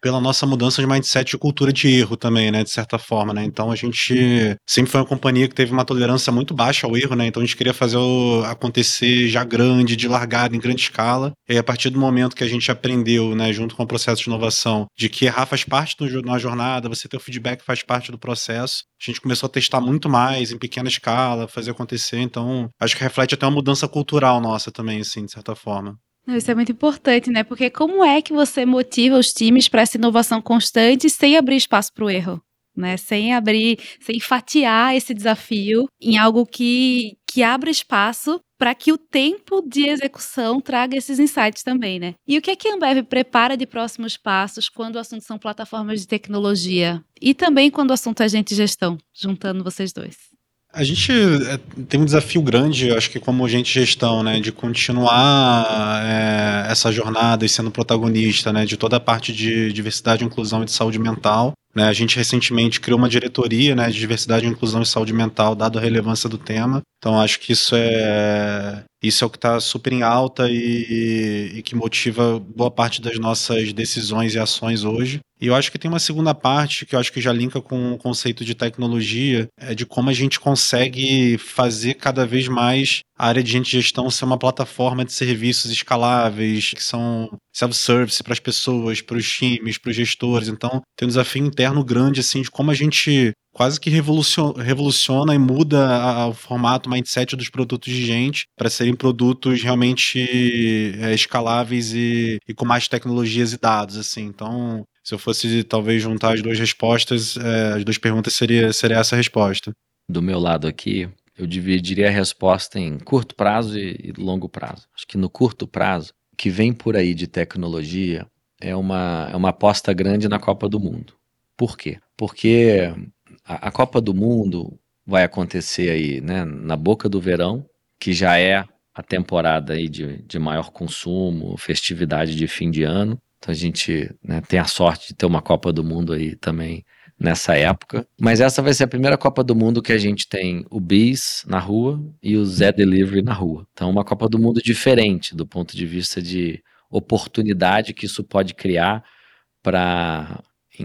pela nossa mudança de mindset e cultura de erro também, né, de certa forma, né? Então a gente sempre foi uma companhia que teve uma tolerância muito baixa ao erro, né? Então a gente queria fazer o, acontecer já grande, de largada, em grande escala. E a partir do momento que a gente aprendeu, né, junto com o processo de inovação, de que errar faz parte de uma jornada, você ter o feedback faz parte do processo, a gente começou a testar muito mais em pequena escala, fazer acontecer. Então, acho que reflete até uma mudança cultural nossa também, assim, de certa forma. Isso é muito importante, né? Porque como é que você motiva os times para essa inovação constante sem abrir espaço para o erro? Né, sem abrir, sem fatiar esse desafio em algo que, que abra espaço para que o tempo de execução traga esses insights também, né? E o que é que a Ambev prepara de próximos passos quando o assunto são plataformas de tecnologia e também quando o assunto é gente gestão, juntando vocês dois? A gente é, tem um desafio grande, acho que como gente gestão, né, de continuar é, essa jornada e sendo protagonista, né, de toda a parte de diversidade, inclusão e de saúde mental. Né, a gente recentemente criou uma diretoria né, de diversidade, inclusão e saúde mental, dado a relevância do tema. Então acho que isso é isso é o que está super em alta e, e, que motiva boa parte das nossas decisões e ações hoje. E eu acho que tem uma segunda parte que eu acho que já linka com o conceito de tecnologia, é de como a gente consegue fazer cada vez mais a área de gente gestão ser uma plataforma de serviços escaláveis, que são self-service para as pessoas, para os times, para os gestores. Então, tem um desafio interno grande assim de como a gente quase que revoluciona, revoluciona e muda o formato, o mindset dos produtos de gente para serem produtos realmente é, escaláveis e, e, com mais tecnologias e dados, assim. Então, se eu fosse talvez juntar as duas respostas, é, as duas perguntas seria, seria essa resposta. Do meu lado aqui, eu dividiria a resposta em curto prazo e, e longo prazo. Acho que no curto prazo, o que vem por aí de tecnologia é uma, é uma aposta grande na Copa do Mundo. Por quê? Porque a, a Copa do Mundo vai acontecer aí, né, na boca do verão, que já é a temporada aí de, de maior consumo, festividade de fim de ano. Então a gente né, tem a sorte de ter uma Copa do Mundo aí também nessa época. Mas essa vai ser a primeira Copa do Mundo que a gente tem o Bis na rua e o Zé Delivery na rua. Então uma Copa do Mundo diferente do ponto de vista de oportunidade que isso pode criar para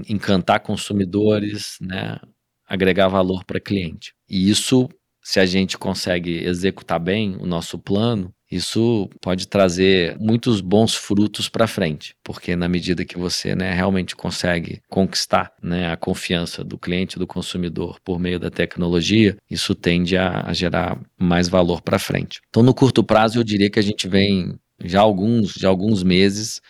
encantar consumidores, né, agregar valor para cliente. E isso, se a gente consegue executar bem o nosso plano, isso pode trazer muitos bons frutos para frente, porque na medida que você né, realmente consegue conquistar né, a confiança do cliente, do consumidor por meio da tecnologia, isso tende a, a gerar mais valor para frente. Então, no curto prazo, eu diria que a gente vem já alguns, já alguns meses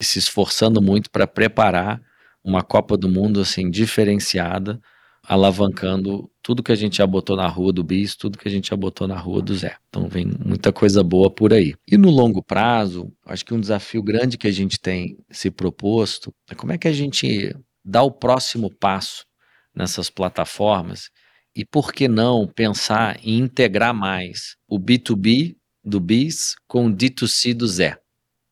se esforçando muito para preparar uma Copa do Mundo assim diferenciada alavancando tudo que a gente já botou na rua do Bis, tudo que a gente já botou na rua do Zé. Então vem muita coisa boa por aí. E no longo prazo, acho que um desafio grande que a gente tem se proposto é como é que a gente dá o próximo passo nessas plataformas e por que não pensar em integrar mais o B2B do Bis com o D2C do Zé.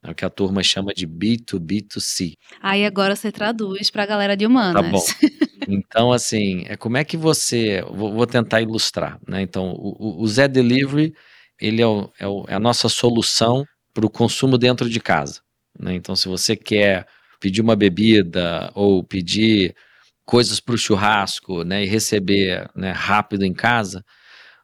É o que a turma chama de B2B2C. Aí agora você traduz para a galera de humanas. Tá bom. Então, assim, é como é que você. Vou, vou tentar ilustrar. Né? Então, o, o Zé Delivery ele é, o, é, o, é a nossa solução para o consumo dentro de casa. Né? Então, se você quer pedir uma bebida ou pedir coisas para o churrasco né, e receber né, rápido em casa,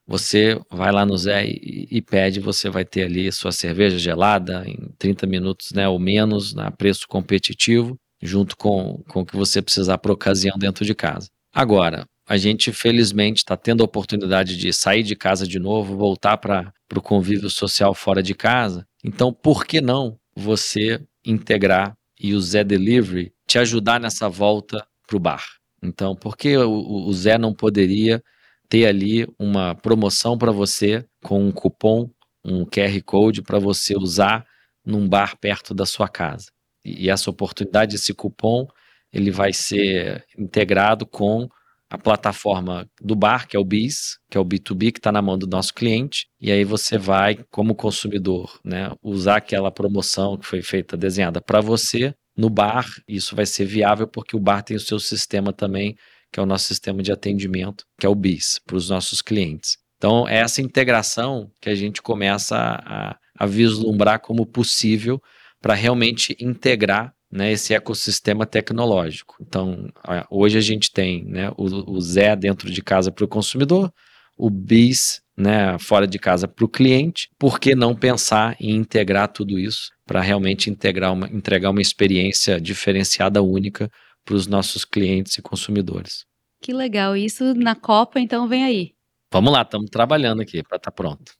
você vai lá no Zé e, e, pede, você vai ter ali sua cerveja gelada em 30 minutos né, ou menos, a preço competitivo, junto com, com o que você precisar para ocasião dentro de casa. Agora, a gente felizmente está tendo a oportunidade de sair de casa de novo, voltar para o convívio social fora de casa. Então, por que não você integrar e o Zé Delivery te ajudar nessa volta para o bar? Então, por que o, o Zé não poderia ter ali uma promoção para você com um cupom, um QR Code para você usar num bar perto da sua casa. E essa oportunidade, esse cupom, ele vai ser integrado com a plataforma do bar, que é o BIS, que é o B2B, que está na mão do nosso cliente, e aí você vai, como consumidor, né, usar aquela promoção que foi feita, desenhada para você no bar. Isso vai ser viável porque o bar tem o seu sistema também que é o nosso sistema de atendimento, que é o BIS, para os nossos clientes. Então, é essa integração que a gente começa a, a vislumbrar como possível para realmente integrar né, esse ecossistema tecnológico. Então, hoje a gente tem né, o, o Zé dentro de casa para o consumidor, o BIS né, fora de casa para o cliente. Por que não pensar em integrar tudo isso para realmente integrar uma, entregar uma experiência diferenciada, única para os nossos clientes e consumidores. Que legal. Isso na Copa, então, vem aí. Vamos lá, estamos trabalhando aqui para estar tá pronto.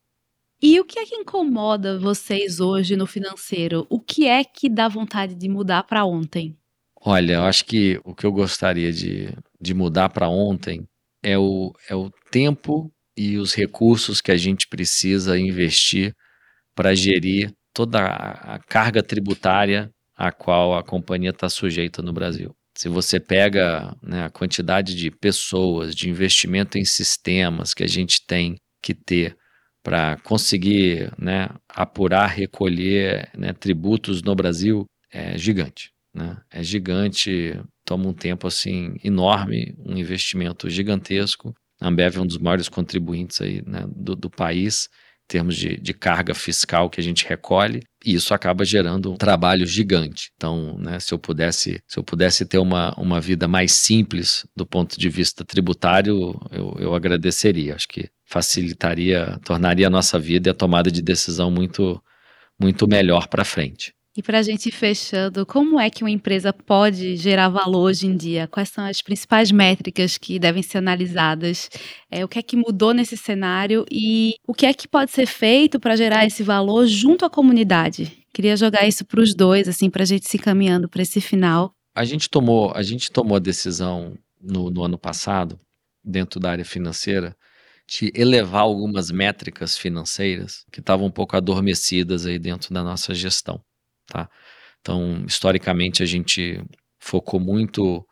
E o que é que incomoda vocês hoje no financeiro? O que é que dá vontade de mudar para ontem? Olha, eu acho que o que eu gostaria de, de mudar para ontem é o, é o tempo e os recursos que a gente precisa investir para gerir toda a, a carga tributária a qual a companhia está sujeita no Brasil. Se você pega né, a quantidade de pessoas, de investimento em sistemas que a gente tem que ter para conseguir né, apurar, recolher né, tributos no Brasil, é gigante. Né? É gigante, toma um tempo assim enorme, um investimento gigantesco. A Ambev é um dos maiores contribuintes aí, né, do, do país termos de, de, carga fiscal que a gente recolhe, e isso acaba gerando um trabalho gigante. Então, né, se eu pudesse, se eu pudesse ter uma, uma vida mais simples do ponto de vista tributário, eu, eu agradeceria. Acho que facilitaria, tornaria a nossa vida e a tomada de decisão muito, muito melhor para frente. E para a gente ir fechando, como é que uma empresa pode gerar valor hoje em dia? Quais são as principais métricas que devem ser analisadas? É, o que é que mudou nesse cenário e o que é que pode ser feito para gerar esse valor junto à comunidade? Queria jogar isso para os dois, assim, para a gente se caminhando para esse final. A gente tomou a gente tomou a decisão no, no ano passado, dentro da área financeira, de elevar algumas métricas financeiras que estavam um pouco adormecidas aí dentro da nossa gestão. Tá? Então, historicamente, a gente focou muito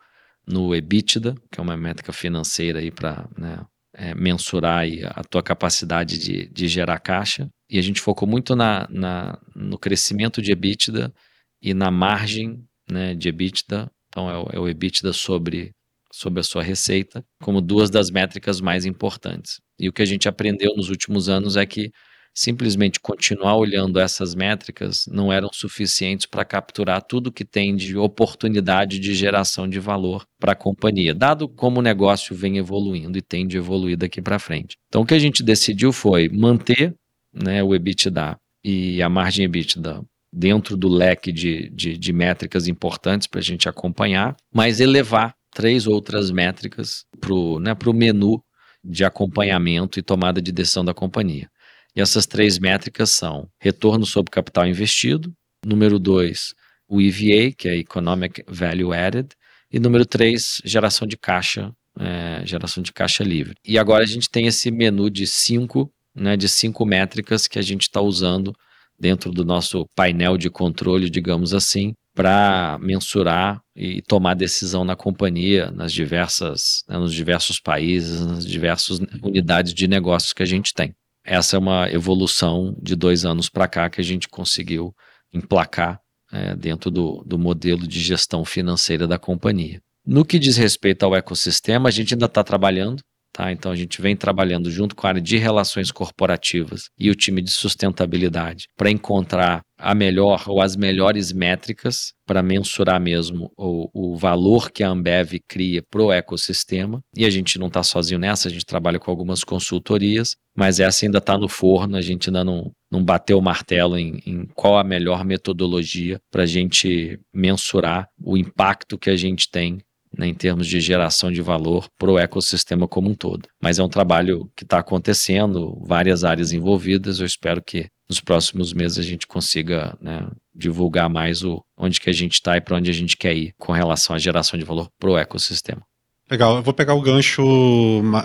no EBITDA, que é uma métrica financeira aí para né, é, mensurar a tua capacidade de, de gerar caixa. E a gente focou muito na, na, no crescimento de EBITDA e na margem né, de EBITDA. Então, é o, é o EBITDA sobre, sobre a sua receita, como duas das métricas mais importantes. E o que a gente aprendeu nos últimos anos é que simplesmente continuar olhando essas métricas não eram suficientes para capturar tudo que tem de oportunidade de geração de valor para a companhia, dado como o negócio vem evoluindo e tem de evoluir daqui para frente. Então, o que a gente decidiu foi manter né, o EBITDA e a margem EBITDA dentro do leque de, de, de métricas importantes para a gente acompanhar, mas elevar três outras métricas para o né, menu de acompanhamento e tomada de decisão da companhia. E essas três métricas são retorno sobre capital investido, número dois, o EVA, que é Economic Value Added, e número três, geração de caixa é, geração de caixa livre. E agora a gente tem esse menu de cinco, né, de cinco métricas que a gente está usando dentro do nosso painel de controle, digamos assim, para mensurar e tomar decisão na companhia, nas diversas, né, nos diversos países, nas diversas unidades de negócios que a gente tem. Essa é uma evolução de dois anos para cá que a gente conseguiu emplacar é, dentro do, do modelo de gestão financeira da companhia. No que diz respeito ao ecossistema, a gente ainda está trabalhando, tá? Então a gente vem trabalhando junto com a área de relações corporativas e o time de sustentabilidade para encontrar a melhor ou as melhores métricas para mensurar mesmo o, o valor que a Ambev cria para o ecossistema. E a gente não está sozinho nessa, a gente trabalha com algumas consultorias, mas essa ainda está no forno, a gente ainda não, não bateu o martelo em, em qual a melhor metodologia para a gente mensurar o impacto que a gente tem né, em termos de geração de valor para o ecossistema como um todo. Mas é um trabalho que está acontecendo, várias áreas envolvidas. Eu espero que nos próximos meses a gente consiga né, divulgar mais o, onde que a gente está e para onde a gente quer ir com relação à geração de valor para o ecossistema. Legal, eu vou pegar o gancho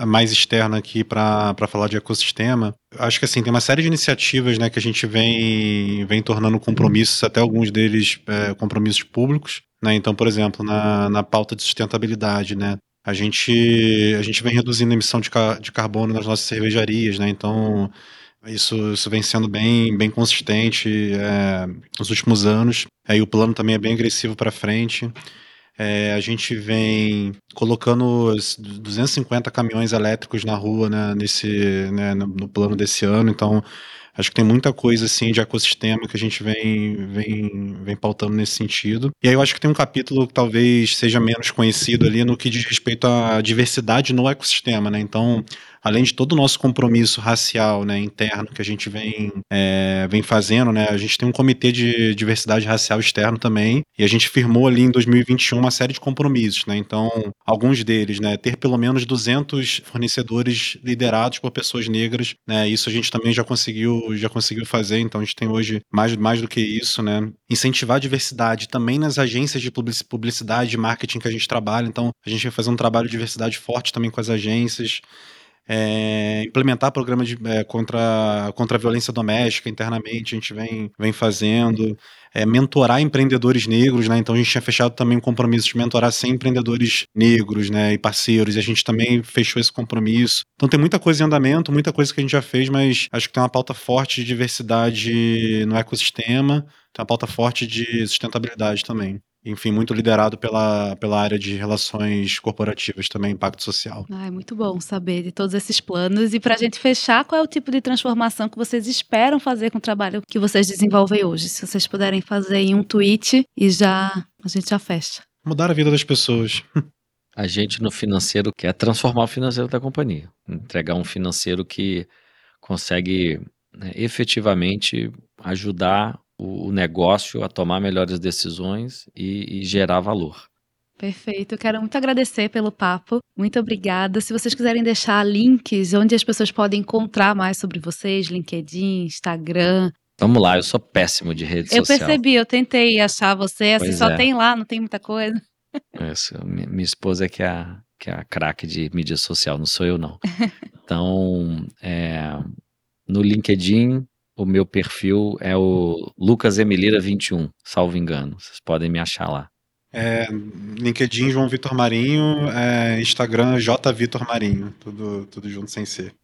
mais externo aqui para falar de ecossistema. Acho que assim, tem uma série de iniciativas né, que a gente vem, vem tornando compromissos, até alguns deles é, compromissos públicos. Né? Então, por exemplo, na, na pauta de sustentabilidade, né? a, gente, a gente vem reduzindo a emissão de, de carbono nas nossas cervejarias, né? então isso, isso vem sendo bem, bem consistente é, nos últimos anos. Aí o plano também é bem agressivo para frente. É, a gente vem colocando 250 caminhões elétricos na rua né, nesse, né, no, no plano desse ano, então Acho que tem muita coisa assim de ecossistema que a gente vem, vem, vem pautando nesse sentido. E aí eu acho que tem um capítulo que talvez seja menos conhecido ali no que diz respeito à diversidade no ecossistema, né? Então, além de todo o nosso compromisso racial né, interno que a gente vem, é, vem fazendo, né, a gente tem um comitê de diversidade racial externo também, e a gente firmou ali em 2021 uma série de compromissos. Né, então, alguns deles, né, ter pelo menos 200 fornecedores liderados por pessoas negras, né, isso a gente também já conseguiu, já conseguiu fazer, então a gente tem hoje mais, mais do que isso. Né, incentivar a diversidade também nas agências de publicidade e marketing que a gente trabalha, então a gente vai fazer um trabalho de diversidade forte também com as agências é, implementar programas de, é, contra, contra a violência doméstica internamente, a gente vem, vem fazendo, é, mentorar empreendedores negros, né? Então a gente tinha fechado também um compromisso de mentorar 100 empreendedores negros, né? E parceiros, e a gente também fechou esse compromisso. Então tem muita coisa em andamento, muita coisa que a gente já fez, mas acho que tem uma pauta forte de diversidade no ecossistema, tem uma pauta forte de sustentabilidade também enfim, muito liderado pela, pela área de relações corporativas também, impacto social. Ah, é muito bom saber de todos esses planos. E para a gente fechar, qual é o tipo de transformação que vocês esperam fazer com o trabalho que vocês desenvolvem hoje? Se vocês puderem fazer em um tweet e já a gente já fecha. Mudar a vida das pessoas. A gente no financeiro quer transformar o financeiro da companhia, entregar um financeiro que consegue né, efetivamente ajudar o, negócio a tomar melhores decisões e, e gerar valor. Perfeito. Eu quero muito agradecer pelo papo. Muito obrigada. Se vocês quiserem deixar links onde as pessoas podem encontrar mais sobre vocês, LinkedIn, Instagram. Vamos lá, eu sou péssimo de rede eu social. Eu percebi, eu tentei achar você, assim, só é. tem lá, não tem muita coisa. Isso, minha esposa é que é a, que é a craque de mídia social, não sou eu não. Então, é, no LinkedIn, o meu perfil é o Lucas Emilira 21, salvo engano. Vocês podem me achar lá. É, LinkedIn João Vitor Marinho, é, Instagram J Vitor Marinho, tudo, tudo junto sem ser.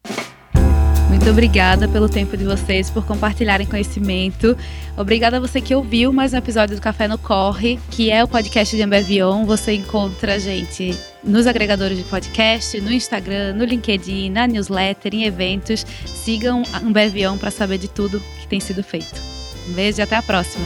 Muito obrigada pelo tempo de vocês, por compartilharem conhecimento. Obrigada a você que ouviu mais um episódio do Café no Corre, que é o podcast de Ambevion. Você encontra a gente nos agregadores de podcast, no Instagram, no LinkedIn, na newsletter, em eventos. Sigam Ambevion para saber de tudo que tem sido feito. Um beijo e até a próxima.